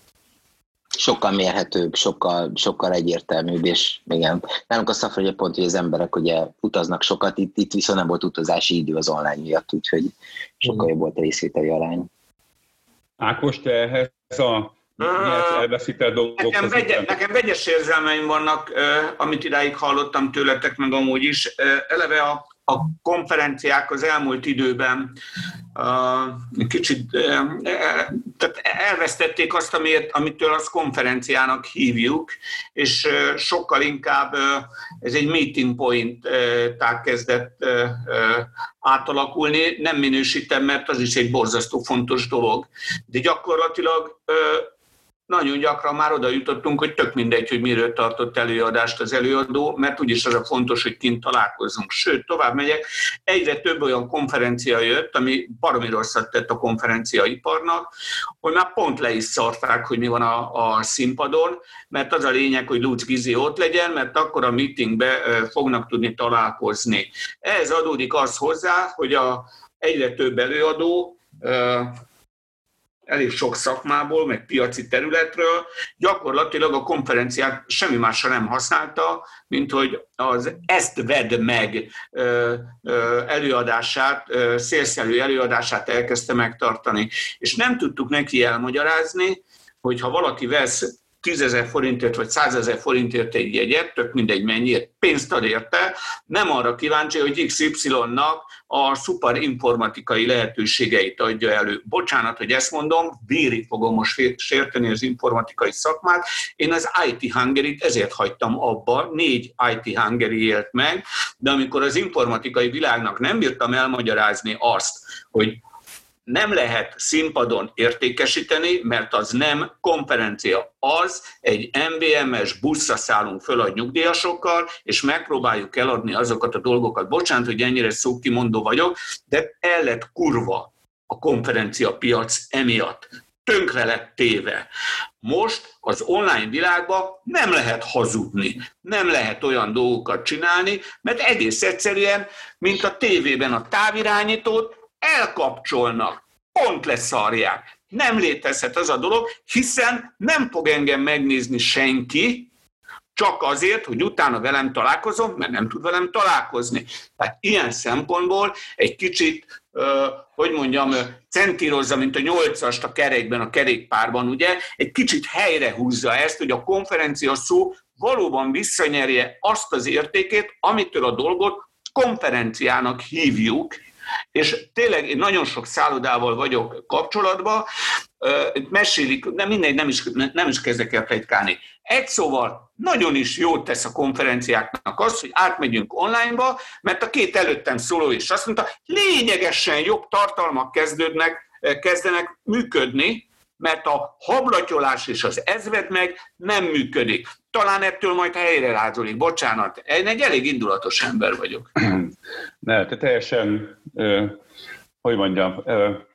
sokkal mérhetőbb, sokkal, sokkal egyértelműbb, és igen. Nálunk a szafra pont, hogy az emberek ugye utaznak sokat, itt, itt viszont nem volt utazási idő az online miatt, úgyhogy sokkal jobb volt a részvételi arány. Ákos, te ehhez a Nekem, vegye, nekem vegyes érzelmeim vannak, amit idáig hallottam tőletek, meg amúgy is. Eleve a, a konferenciák az elmúlt időben uh, kicsit uh, tehát elvesztették azt, amiért, amitől azt konferenciának hívjuk, és uh, sokkal inkább ez egy meeting point uh, kezdett átalakulni. Nem minősítem, mert az is egy borzasztó fontos dolog. De gyakorlatilag nagyon gyakran már oda jutottunk, hogy tök mindegy, hogy miről tartott előadást az előadó, mert úgyis az a fontos, hogy kint találkozunk. Sőt, tovább megyek, egyre több olyan konferencia jött, ami baromi rosszat tett a konferenciaiparnak, hogy már pont le is szarták, hogy mi van a, a színpadon, mert az a lényeg, hogy Lutz Gizi ott legyen, mert akkor a meetingbe fognak tudni találkozni. Ehhez adódik az hozzá, hogy a egyre több előadó elég sok szakmából, meg piaci területről, gyakorlatilag a konferenciát semmi másra nem használta, mint hogy az ezt vedd meg előadását, szélszelő előadását elkezdte megtartani. És nem tudtuk neki elmagyarázni, hogy ha valaki vesz 10 ezer forintért vagy 100 ezer forintért egy jegyet, tök mindegy mennyiért, pénzt ad érte, nem arra kíváncsi, hogy XY-nak a szuper informatikai lehetőségeit adja elő. Bocsánat, hogy ezt mondom, vérig fogom most sérteni az informatikai szakmát. Én az IT Hungary-t ezért hagytam abba, négy IT Hungary élt meg, de amikor az informatikai világnak nem bírtam elmagyarázni azt, hogy nem lehet színpadon értékesíteni, mert az nem konferencia. Az egy MBMS buszra szállunk föl a nyugdíjasokkal, és megpróbáljuk eladni azokat a dolgokat. Bocsánat, hogy ennyire szókimondó vagyok, de el lett kurva a konferencia piac emiatt. Tönkre lett téve. Most az online világban nem lehet hazudni, nem lehet olyan dolgokat csinálni, mert egész egyszerűen, mint a tévében a távirányítót, elkapcsolnak, pont leszarják. Nem létezhet az a dolog, hiszen nem fog engem megnézni senki, csak azért, hogy utána velem találkozom, mert nem tud velem találkozni. Tehát ilyen szempontból egy kicsit, hogy mondjam, centírozza, mint a nyolcast a kerékben, a kerékpárban, ugye, egy kicsit helyre húzza ezt, hogy a konferencia szó valóban visszanyerje azt az értékét, amitől a dolgot konferenciának hívjuk, és tényleg én nagyon sok szállodával vagyok kapcsolatban, mesélik, nem mindegy, nem is, nem is kezdek el fejtkálni. Egy szóval nagyon is jót tesz a konferenciáknak az, hogy átmegyünk onlineba, mert a két előttem szóló is azt mondta, lényegesen jobb tartalmak kezdődnek, kezdenek működni, mert a hablatyolás és az ezved meg nem működik. Talán ettől majd helyre rázolik. Bocsánat, én egy elég indulatos ember vagyok. Ne, te teljesen hogy mondjam,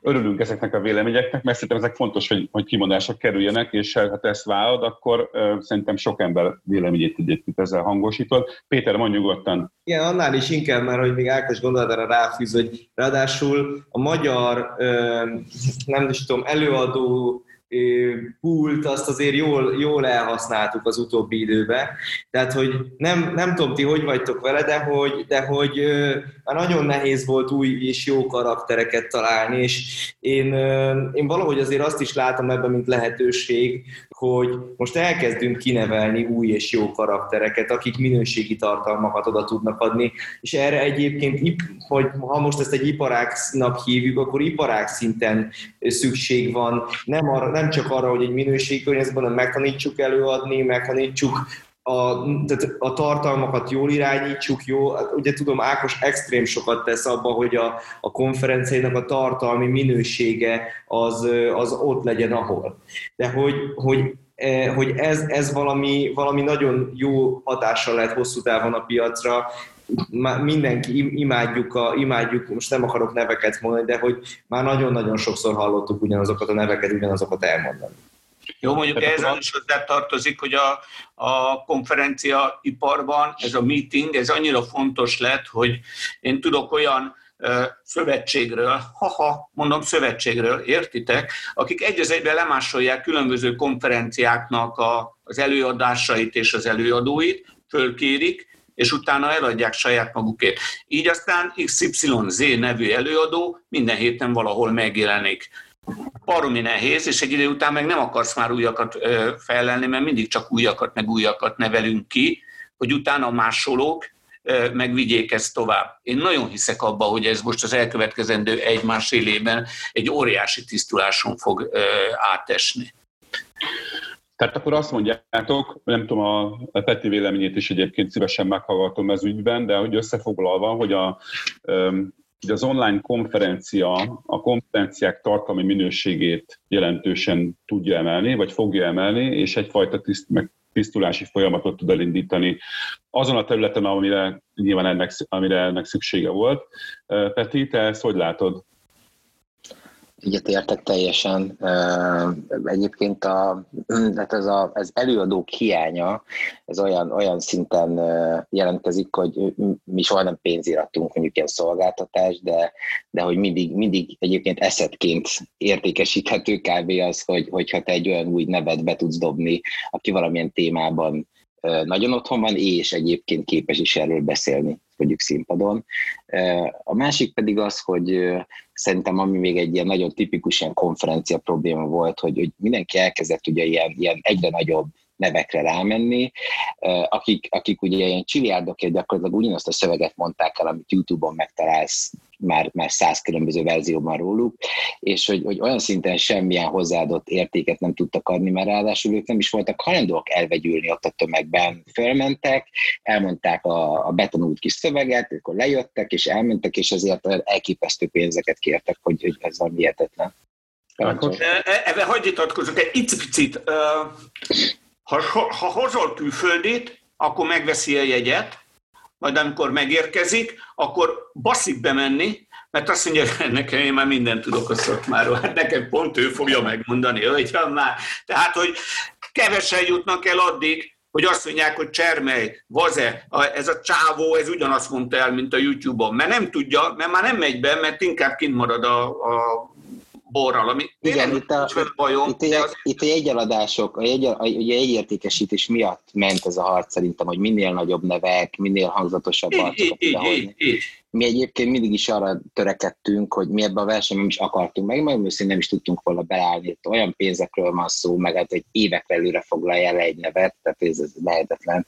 örülünk ezeknek a véleményeknek, mert szerintem ezek fontos, hogy, hogy kimondások kerüljenek, és ha te ezt vállalod, akkor szerintem sok ember véleményét egyébként ezzel hangosítod. Péter, mondj nyugodtan. Igen, annál is inkább, mert hogy még Ákos gondolatára ráfűz, hogy ráadásul a magyar, nem is tudom, előadó pult, azt azért jól, jól elhasználtuk az utóbbi időben. Tehát, hogy nem, nem tudom ti, hogy vagytok vele, de hogy, de hogy már nagyon nehéz volt új és jó karaktereket találni, és én, én valahogy azért azt is látom ebben, mint lehetőség, hogy most elkezdünk kinevelni új és jó karaktereket, akik minőségi tartalmakat oda tudnak adni, és erre egyébként, hogy ha most ezt egy iparágnak hívjuk, akkor iparág szinten szükség van, nem, arra, nem csak arra, hogy egy minőségi környezetben, hanem megtanítsuk előadni, megtanítsuk a, tehát a tartalmakat jól irányítsuk, jó, ugye tudom, Ákos extrém sokat tesz abba, hogy a, a konferenciának a tartalmi minősége az, az ott legyen ahol. De hogy, hogy e, hogy ez, ez valami, valami nagyon jó hatással lehet hosszú távon a piacra, mindenki imádjuk, a, imádjuk, most nem akarok neveket mondani, de hogy már nagyon-nagyon sokszor hallottuk ugyanazokat a neveket, ugyanazokat elmondani. Jó, mondjuk ez is hozzá tartozik, hogy a, a konferencia iparban ez a meeting, ez annyira fontos lett, hogy én tudok olyan szövetségről, haha, mondom szövetségről, értitek, akik egy az egyben lemásolják különböző konferenciáknak a, az előadásait és az előadóit, fölkérik, és utána eladják saját magukét. Így aztán XYZ nevű előadó minden héten valahol megjelenik baromi nehéz, és egy idő után meg nem akarsz már újakat felelni, mert mindig csak újakat, meg újakat nevelünk ki, hogy utána másolók megvigyék ezt tovább. Én nagyon hiszek abba, hogy ez most az elkövetkezendő egy-másfél évben egy óriási tisztuláson fog átesni. Tehát akkor azt mondjátok, nem tudom, a Peti véleményét is egyébként szívesen meghallgatom ez ügyben, de hogy összefoglalva, hogy a, hogy az online konferencia a konferenciák tartalmi minőségét jelentősen tudja emelni, vagy fogja emelni, és egyfajta tiszt, meg tisztulási folyamatot tud elindítani azon a területen, amire nyilván ennek, amire ennek szüksége volt. Peti, te ezt hogy látod? Egyetértek teljesen. Egyébként a, hát ez a, az előadók hiánya, ez olyan, olyan szinten jelentkezik, hogy mi soha nem pénziratunk mondjuk ilyen szolgáltatás, de, de hogy mindig, mindig egyébként eszetként értékesíthető kb. az, hogy, hogyha te egy olyan új nevet be tudsz dobni, aki valamilyen témában nagyon otthon van, és egyébként képes is erről beszélni mondjuk színpadon. A másik pedig az, hogy szerintem ami még egy ilyen nagyon tipikus ilyen konferencia probléma volt, hogy, hogy mindenki elkezdett ugye ilyen, ilyen egyre nagyobb nevekre rámenni, akik, akik ugye ilyen csiliárdokért gyakorlatilag ugyanazt a szöveget mondták el, amit YouTube-on megtalálsz már, már száz különböző verzióban róluk, és hogy, hogy olyan szinten semmilyen hozzáadott értéket nem tudtak adni, mert ráadásul ők nem is voltak hajlandóak elvegyülni ott a tömegben. Fölmentek, elmondták a, a betanult kis szöveget, akkor lejöttek, és elmentek, és ezért elképesztő pénzeket kértek, hogy, hogy ez van hihetetlen. Ebben hagyd vitatkozok egy icipicit. Ha, ha hozol külföldét, akkor megveszi a jegyet, majd amikor megérkezik, akkor baszik bemenni, mert azt mondja, hogy nekem én már mindent tudok a szakmáról, hát nekem pont ő fogja megmondani, hogy már. Tehát, hogy kevesen jutnak el addig, hogy azt mondják, hogy Csermely, Vaze, ez a csávó, ez ugyanazt mondta el, mint a YouTube-on, mert nem tudja, mert már nem megy be, mert inkább kint marad a, a borral, ami Igen, itt a, bajom, itt, a, az... itt a jegyeladások, a, jegy, a jegyértékesítés miatt ment ez a harc szerintem, hogy minél nagyobb nevek, minél hangzatosabb arcokat mi egyébként mindig is arra törekedtünk, hogy mi ebben a versenyben is akartunk meg, mert őszintén nem is tudtunk volna beállni. Olyan pénzekről van szó, meg hát, hogy évekre előre foglalja el egy nevet, tehát ez, ez lehetetlen,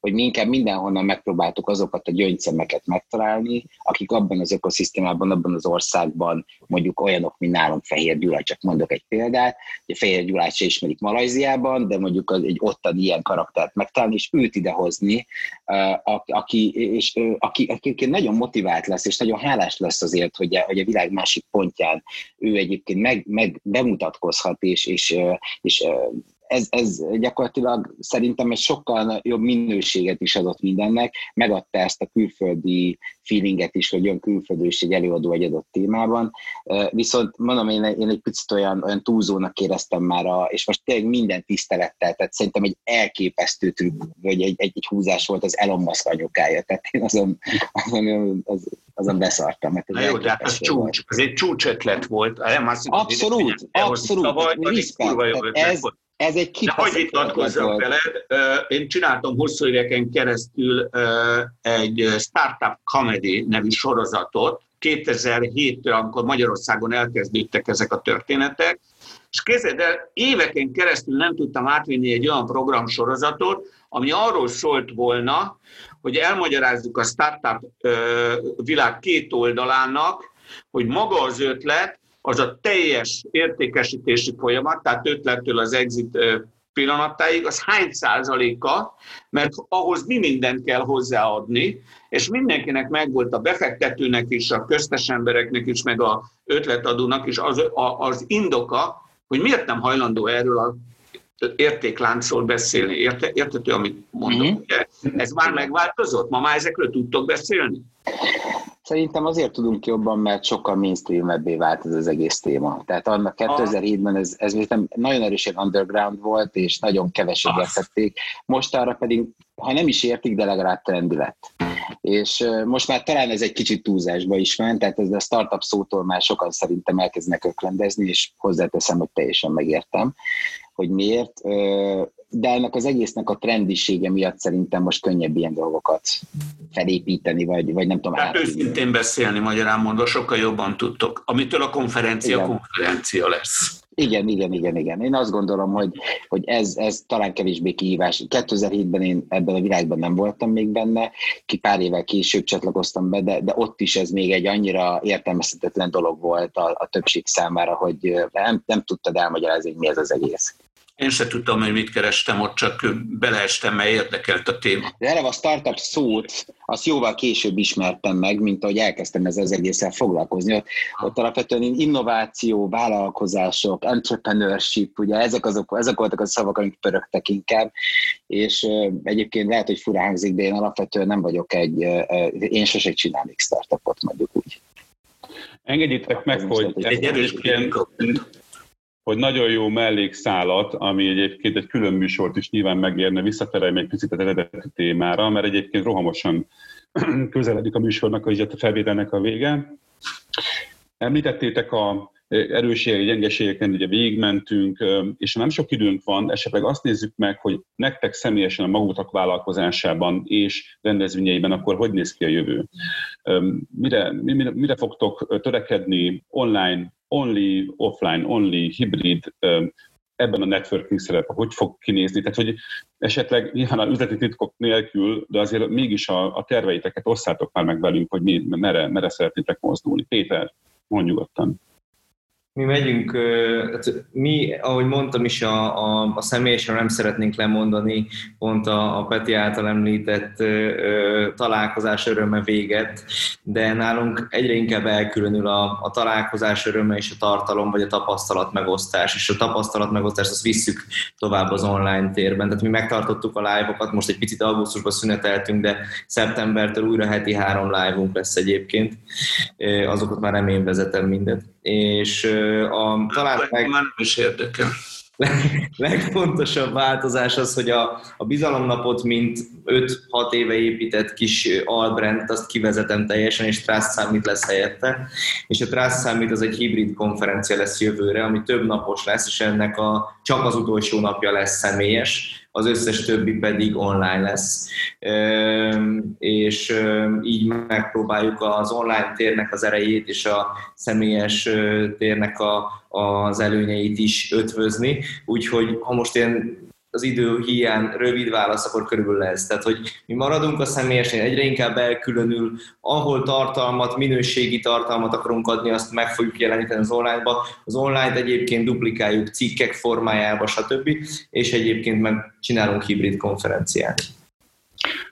hogy mi inkább mindenhonnan megpróbáltuk azokat a gyöngyszemeket megtalálni, akik abban az ökoszisztémában, abban az országban mondjuk olyanok, mint nálunk Fehér Gyula, csak mondok egy példát, hogy Fehér Gyulát se ismerik Malajziában, de mondjuk egy ottani ilyen karaktert megtalálni, és őt idehozni, aki, és, aki, aki, aki nagyon motivált motivált lesz, és nagyon hálás lesz azért, hogy a, hogy a világ másik pontján ő egyébként meg, meg bemutatkozhat, és, és, és ez, ez gyakorlatilag szerintem egy sokkal jobb minőséget is adott mindennek, megadta ezt a külföldi feelinget is, hogy jön külföldő is egy előadó egy adott témában. Viszont mondom, én, én egy picit olyan, olyan túlzónak éreztem már, a, és most tényleg minden tisztelettel, tehát szerintem egy elképesztő trükk, vagy egy, egy, egy húzás volt az Elon Musk anyukája, tehát én azon, azon, az, azon beszartam. Mert Na jó, de hát az csúcs, ez egy csúcs ötlet volt. Abszolút, abszolút, abszolút. Ez, ez egy De hogy vitatkozzak veled, én csináltam hosszú éveken keresztül egy Startup Comedy nevű sorozatot, 2007-től, amikor Magyarországon elkezdődtek ezek a történetek, és képzeld el, éveken keresztül nem tudtam átvinni egy olyan programsorozatot, ami arról szólt volna, hogy elmagyarázzuk a startup világ két oldalának, hogy maga az ötlet az a teljes értékesítési folyamat, tehát ötlettől az exit pillanatáig, az hány százaléka, mert ahhoz mi mindent kell hozzáadni, és mindenkinek megvolt a befektetőnek is, a köztes embereknek is, meg a ötletadónak is az, az indoka, hogy miért nem hajlandó erről a értékláncról beszélni. Érte, értető, amit mondok? Mm-hmm. Ez már megváltozott? Ma már ezekről tudtok beszélni? Szerintem azért tudunk jobban, mert sokkal mainstream vált ez az egész téma. Tehát annak 2007-ben ez, ez nagyon erősen underground volt, és nagyon kevesen értették. Most arra pedig, ha nem is értik, de legalább trendi lett. És most már talán ez egy kicsit túlzásba is ment, tehát ez a startup szótól már sokan szerintem elkezdenek öklendezni, és hozzáteszem, hogy teljesen megértem, hogy miért de ennek az egésznek a trendisége miatt szerintem most könnyebb ilyen dolgokat felépíteni, vagy, vagy nem tudom. Hát őszintén beszélni, magyarán mondva, sokkal jobban tudtok. Amitől a konferencia igen. konferencia lesz. Igen, igen, igen, igen. Én azt gondolom, hogy, hogy ez, ez talán kevésbé kihívás. 2007-ben én ebben a világban nem voltam még benne, ki pár évvel később csatlakoztam be, de, de ott is ez még egy annyira értelmezhetetlen dolog volt a, a többség számára, hogy nem, nem tudtad elmagyarázni, hogy mi ez az egész. Én se tudtam, hogy mit kerestem, ott csak beleestem, mert érdekelt a téma. De erre a startup szót, azt jóval később ismertem meg, mint ahogy elkezdtem ezzel az egészen foglalkozni. Ott, ott alapvetően innováció, vállalkozások, entrepreneurship, ugye ezek, azok, ezek voltak a szavak, amik pörögtek inkább, és egyébként lehet, hogy fura hangzik, de én alapvetően nem vagyok egy, én sose csinálnék startupot, mondjuk úgy. Engedjétek meg, hogy egy erős hogy nagyon jó mellékszálat, ami egyébként egy külön műsort is nyilván megérne, visszaterelni egy picit az eredeti témára, mert egyébként rohamosan közeledik a műsornak, a felvételnek a vége. Említettétek a erősségek, gyengeségeken ugye végigmentünk, és nem sok időnk van, esetleg azt nézzük meg, hogy nektek személyesen a magutak vállalkozásában és rendezvényeiben akkor hogy néz ki a jövő. Mire, mire, mire fogtok törekedni online, only, offline, only, hibrid, ebben a networking szerepe, hogy fog kinézni? Tehát, hogy esetleg nyilván a üzleti titkok nélkül, de azért mégis a, a terveiteket osszátok már meg velünk, hogy mi, merre, merre szeretnétek mozdulni. Péter, mondjuk nyugodtan mi megyünk, hát mi, ahogy mondtam is, a, a, a személyesen nem szeretnénk lemondani pont a, a Peti által említett ö, találkozás öröme véget, de nálunk egyre inkább elkülönül a, a találkozás öröme és a tartalom, vagy a tapasztalat megosztás, és a tapasztalat megosztást azt visszük tovább az online térben. Tehát mi megtartottuk a live-okat, most egy picit augusztusban szüneteltünk, de szeptembertől újra heti három live-unk lesz egyébként. Azokat már nem én vezetem mindet. És a, talán meg... Már nem is érdekel. legfontosabb változás az, hogy a, a bizalomnapot, mint 5-6 éve épített kis albrandt, azt kivezetem teljesen, és Trust Summit lesz helyette. És a Trust Summit az egy hibrid konferencia lesz jövőre, ami több napos lesz, és ennek a, csak az utolsó napja lesz személyes, az összes többi pedig online lesz. És így megpróbáljuk az online térnek az erejét és a személyes térnek a, az előnyeit is ötvözni. Úgyhogy ha most én az idő hiány rövid válasz, akkor körülbelül ez. Tehát, hogy mi maradunk a személyesen, egyre inkább elkülönül, ahol tartalmat, minőségi tartalmat akarunk adni, azt meg fogjuk jeleníteni az online-ba. Az online-t egyébként duplikáljuk cikkek formájába, stb. És egyébként meg csinálunk hibrid konferenciát.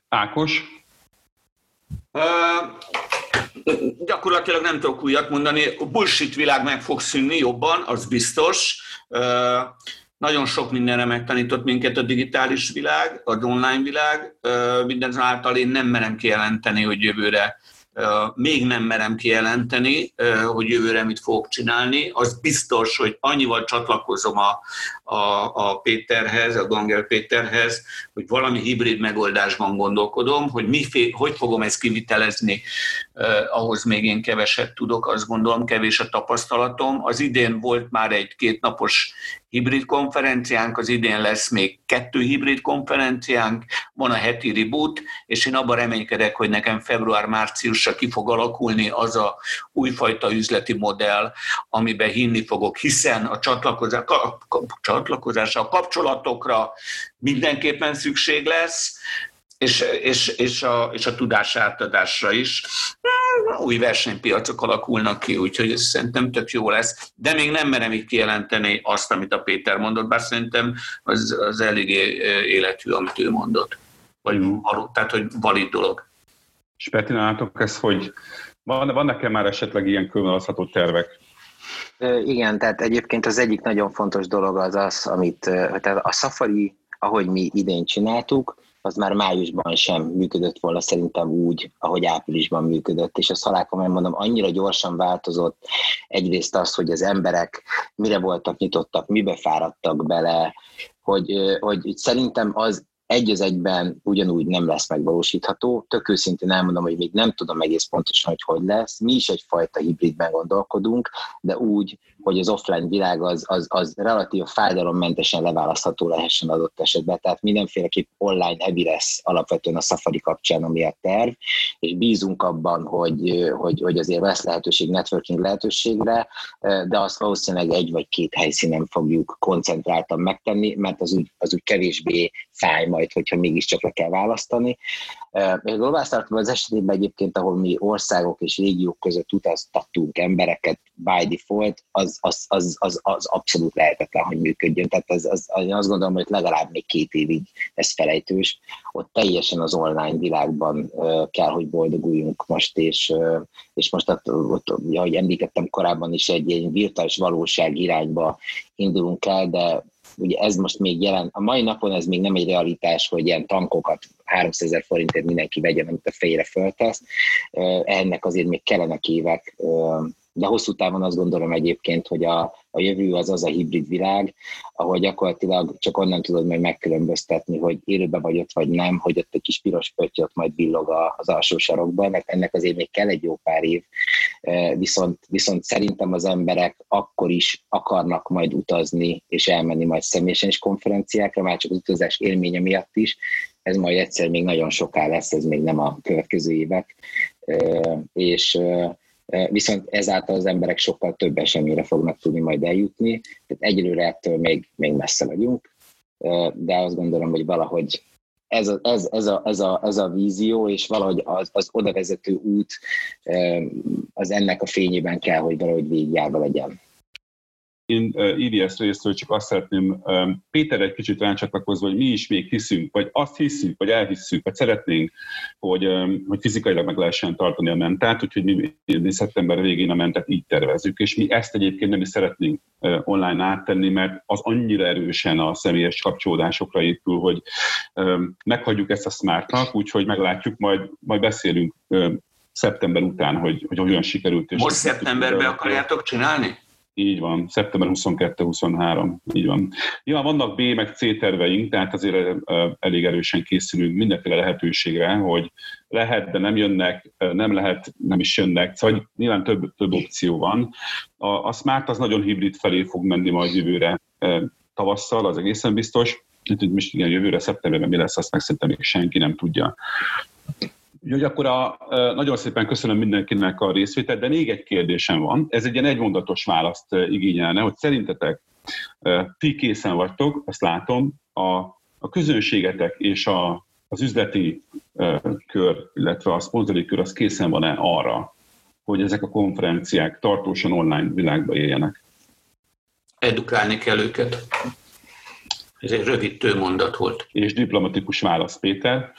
Ákos? Uh, gyakorlatilag nem tudok újat mondani. A bullshit világ meg fog szűnni jobban, az biztos. Uh, nagyon sok mindenre megtanított minket a digitális világ, az online világ. Mindenzáltal én nem merem kijelenteni, hogy jövőre még nem merem kijelenteni, hogy jövőre mit fogok csinálni. Az biztos, hogy annyival csatlakozom a, a, a Péterhez, a Gangel Péterhez, hogy valami hibrid megoldásban gondolkodom, hogy mi, hogy fogom ezt kivitelezni, eh, ahhoz még én keveset tudok, azt gondolom, kevés a tapasztalatom. Az idén volt már egy kétnapos hibrid konferenciánk, az idén lesz még kettő hibrid konferenciánk, van a heti reboot, és én abban reménykedek, hogy nekem február-márciusra ki fog alakulni az a újfajta üzleti modell, amiben hinni fogok, hiszen a csatlakozás, csatlakozásra, a kapcsolatokra mindenképpen szükség lesz, és, és, és, a, és a tudás átadásra is. új versenypiacok alakulnak ki, úgyhogy ez szerintem tök jó lesz. De még nem merem így kijelenteni azt, amit a Péter mondott, bár szerintem az, az eléggé életű, amit ő mondott. Vagy mm. tehát, hogy valid dolog. És Peti, nálatok ez, hogy van, van nekem már esetleg ilyen körvonalazható tervek? Igen, tehát egyébként az egyik nagyon fontos dolog az az, amit tehát a Safari, ahogy mi idén csináltuk, az már májusban sem működött volna szerintem úgy, ahogy áprilisban működött, és ezt halálkomolyan mondom, annyira gyorsan változott egyrészt az, hogy az emberek mire voltak nyitottak, mibe fáradtak bele, hogy, hogy szerintem az egy az egyben ugyanúgy nem lesz megvalósítható. Tök őszintén elmondom, hogy még nem tudom egész pontosan, hogy hogy lesz. Mi is egyfajta hibridben gondolkodunk, de úgy, hogy az offline világ az, az, az relatív fájdalommentesen leválasztható lehessen adott esetben. Tehát mindenféleképp online heavy lesz alapvetően a Safari kapcsán, ami a terv, és bízunk abban, hogy, hogy, hogy azért lesz lehetőség networking lehetőségre, de azt valószínűleg egy vagy két helyszínen fogjuk koncentráltan megtenni, mert az úgy, az úgy kevésbé fáj majd, hogyha mégiscsak le kell választani. A Global Startup az esetében egyébként, ahol mi országok és régiók között utaztattunk embereket by default, az, az, az, az, az abszolút lehetetlen, hogy működjön. Tehát az, az, én azt gondolom, hogy legalább még két évig ez felejtős. Ott teljesen az online világban kell, hogy boldoguljunk most, és, és most ott, ott, ahogy említettem korábban is, egy, egy virtuális valóság irányba indulunk el, de ugye ez most még jelen, a mai napon ez még nem egy realitás, hogy ilyen tankokat 300 ezer forintért mindenki vegyen, amit a fejére föltesz. Ennek azért még kellenek évek, de hosszú távon azt gondolom egyébként, hogy a, a jövő az az a hibrid világ, ahol gyakorlatilag csak onnan tudod majd megkülönböztetni, hogy élőben vagy ott vagy nem, hogy ott egy kis piros pötty ott majd villog az alsó sarokban, ennek azért még kell egy jó pár év, viszont, viszont szerintem az emberek akkor is akarnak majd utazni, és elmenni majd személyesen is konferenciákra, már csak az utazás élménye miatt is, ez majd egyszer még nagyon soká lesz, ez még nem a következő évek, és viszont ezáltal az emberek sokkal több eseményre fognak tudni majd eljutni, tehát egyelőre ettől még, még messze vagyunk, de azt gondolom, hogy valahogy ez a, ez, ez, a, ez, a, ez a vízió, és valahogy az, az oda vezető út az ennek a fényében kell, hogy valahogy végigjárva legyen. Én IDS részről csak azt szeretném, Péter egy kicsit rácsatlakozva, hogy mi is még hiszünk, vagy azt hiszünk, vagy elhisszük, vagy szeretnénk, hogy, hogy fizikailag meg lehessen tartani a mentát, úgyhogy mi, mi szeptember végén a mentet így tervezzük, és mi ezt egyébként nem is szeretnénk online áttenni, mert az annyira erősen a személyes kapcsolódásokra épül, hogy meghagyjuk ezt a smartnak, úgyhogy meglátjuk, majd, majd beszélünk szeptember után, hogy, hogy olyan sikerült. És Most szeptemberben akarjátok csinálni? Így van, szeptember 22-23, így van. Ja, vannak B meg C terveink, tehát azért elég erősen készülünk mindenféle lehetőségre, hogy lehet, de nem jönnek, nem lehet, nem is jönnek, szóval nyilván több, több opció van. A, a Smart az nagyon hibrid felé fog menni majd jövőre tavasszal, az egészen biztos. Úgyhogy most igen, jövőre, szeptemberben mi lesz, azt meg szerintem még senki nem tudja. Úgyhogy akkor a, nagyon szépen köszönöm mindenkinek a részvételt, de még egy kérdésem van. Ez egy ilyen egymondatos választ igényelne, hogy szerintetek ti készen vagytok, azt látom, a, a közönségetek és a, az üzleti kör, illetve a szponzori kör az készen van-e arra, hogy ezek a konferenciák tartósan online világba éljenek? Edukálni kell őket. Ez egy rövid tőmondat volt. És diplomatikus válasz, Péter.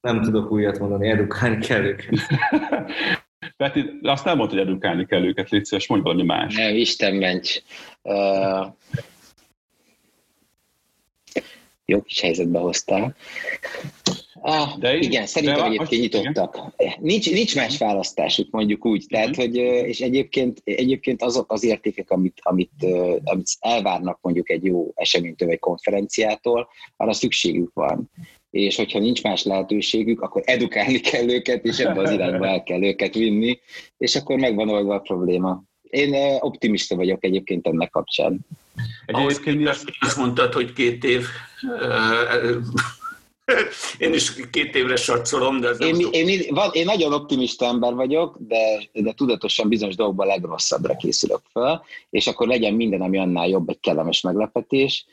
Nem tudok újat mondani, edukálni kell őket. Peti, azt nem mondta, hogy edukálni kell őket, légy szíves, mondj valami más. Nem, Isten ments. Uh, jó kis helyzetbe hoztál. Ah, de igen, szerintem de egyébként nyitottak. Nincs, nincs más választásuk, mondjuk úgy. Tehát, hogy, és egyébként, egyébként azok az értékek, amit, amit, amit elvárnak mondjuk egy jó eseménytől vagy konferenciától, arra szükségük van és hogyha nincs más lehetőségük, akkor edukálni kell őket, és ebbe az irányba el kell őket vinni, és akkor megvan oldva a probléma. Én eh, optimista vagyok egyébként ennek kapcsán. Egyébként azt mondtad, hogy két év eh, én is két évre satszolom, de ez én, nem én, én, van, én nagyon optimista ember vagyok, de, de tudatosan bizonyos dolgokban legrosszabbra készülök fel, és akkor legyen minden, ami annál jobb, egy kellemes meglepetés.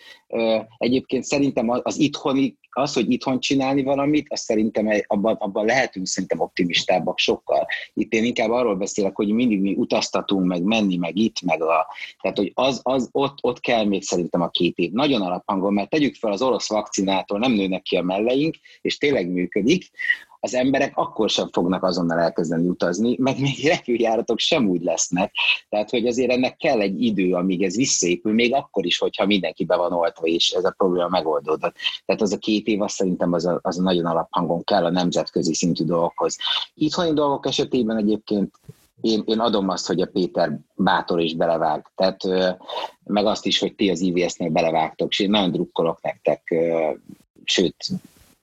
Egyébként szerintem az itthoni az, hogy itthon csinálni valamit, azt szerintem abban, abban lehetünk szerintem optimistábbak sokkal. Itt én inkább arról beszélek, hogy mindig mi utaztatunk, meg menni, meg itt, meg a... Tehát, hogy az, az ott, ott kell még szerintem a két év. Nagyon alaphangon, mert tegyük fel az orosz vakcinától, nem nőnek ki a melleink, és tényleg működik, az emberek akkor sem fognak azonnal elkezdeni utazni, meg még repüljáratok sem úgy lesznek. Tehát, hogy azért ennek kell egy idő, amíg ez visszaépül, még akkor is, hogyha mindenki be van oltva, és ez a probléma megoldódott. Tehát az a két év, azt szerintem az a, az a nagyon alaphangon kell a nemzetközi szintű dolgokhoz. Itthoni dolgok esetében egyébként én, én adom azt, hogy a Péter bátor is belevág. Tehát meg azt is, hogy ti az IVS-nél belevágtok, és én nagyon drukkolok nektek, sőt,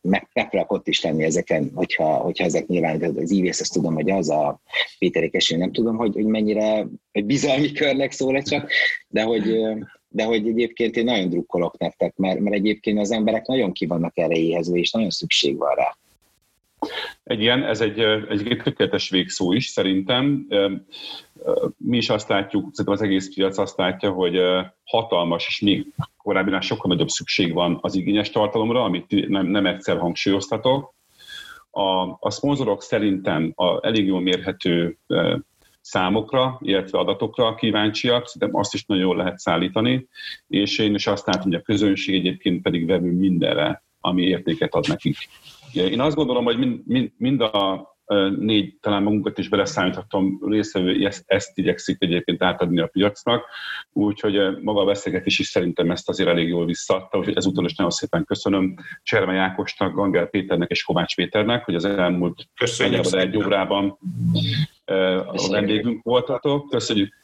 meg, megpróbálok ott is lenni ezeken, hogyha, hogyha ezek nyilván az IVS, azt tudom, hogy az a Péterékes, én nem tudom, hogy, hogy mennyire egy bizalmi körnek szól csak, de hogy, de hogy egyébként én nagyon drukkolok nektek, mert, mert egyébként az emberek nagyon ki vannak erre éhezve, és nagyon szükség van rá. Egy ilyen, ez egy, egy tökéletes végszó is szerintem. Mi is azt látjuk, szerintem az egész piac azt látja, hogy hatalmas, és még korábbinál sokkal nagyobb szükség van az igényes tartalomra, amit nem, nem egyszer hangsúlyoztatok. A, a szponzorok szerintem a elég jól mérhető számokra, illetve adatokra kíváncsiak, szerintem azt is nagyon jól lehet szállítani, és én is azt látom, hogy a közönség egyébként pedig vevő mindenre, ami értéket ad nekik. Én azt gondolom, hogy mind, mind, mind a négy, talán magunkat is beleszámíthatom részvevő, ezt, ezt igyekszik egyébként átadni a piacnak, úgyhogy maga a beszélgetés is szerintem ezt azért elég jól visszaadta, úgyhogy ezúttal is nagyon szépen köszönöm Cserme Jákosnak, Gangel Péternek és Kovács Péternek, hogy az elmúlt egy órában a vendégünk voltatok. Köszönjük.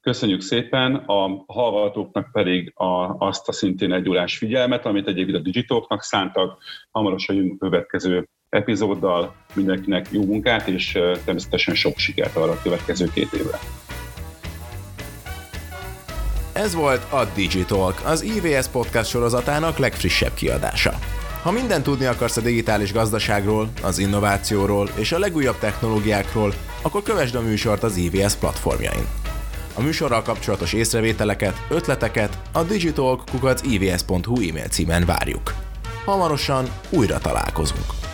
Köszönjük szépen, a hallgatóknak pedig a, azt a szintén egy órás figyelmet, amit egyébként a digitaloknak szántak. Hamarosan jövünk a következő epizóddal, mindenkinek jó munkát, és természetesen sok sikert arra a következő két évre. Ez volt a Digitalk, az IVS podcast sorozatának legfrissebb kiadása. Ha mindent tudni akarsz a digitális gazdaságról, az innovációról és a legújabb technológiákról, akkor kövesd a műsort az IVS platformjain. A műsorral kapcsolatos észrevételeket, ötleteket a digitalk.ivs.hu e-mail címen várjuk. Hamarosan újra találkozunk.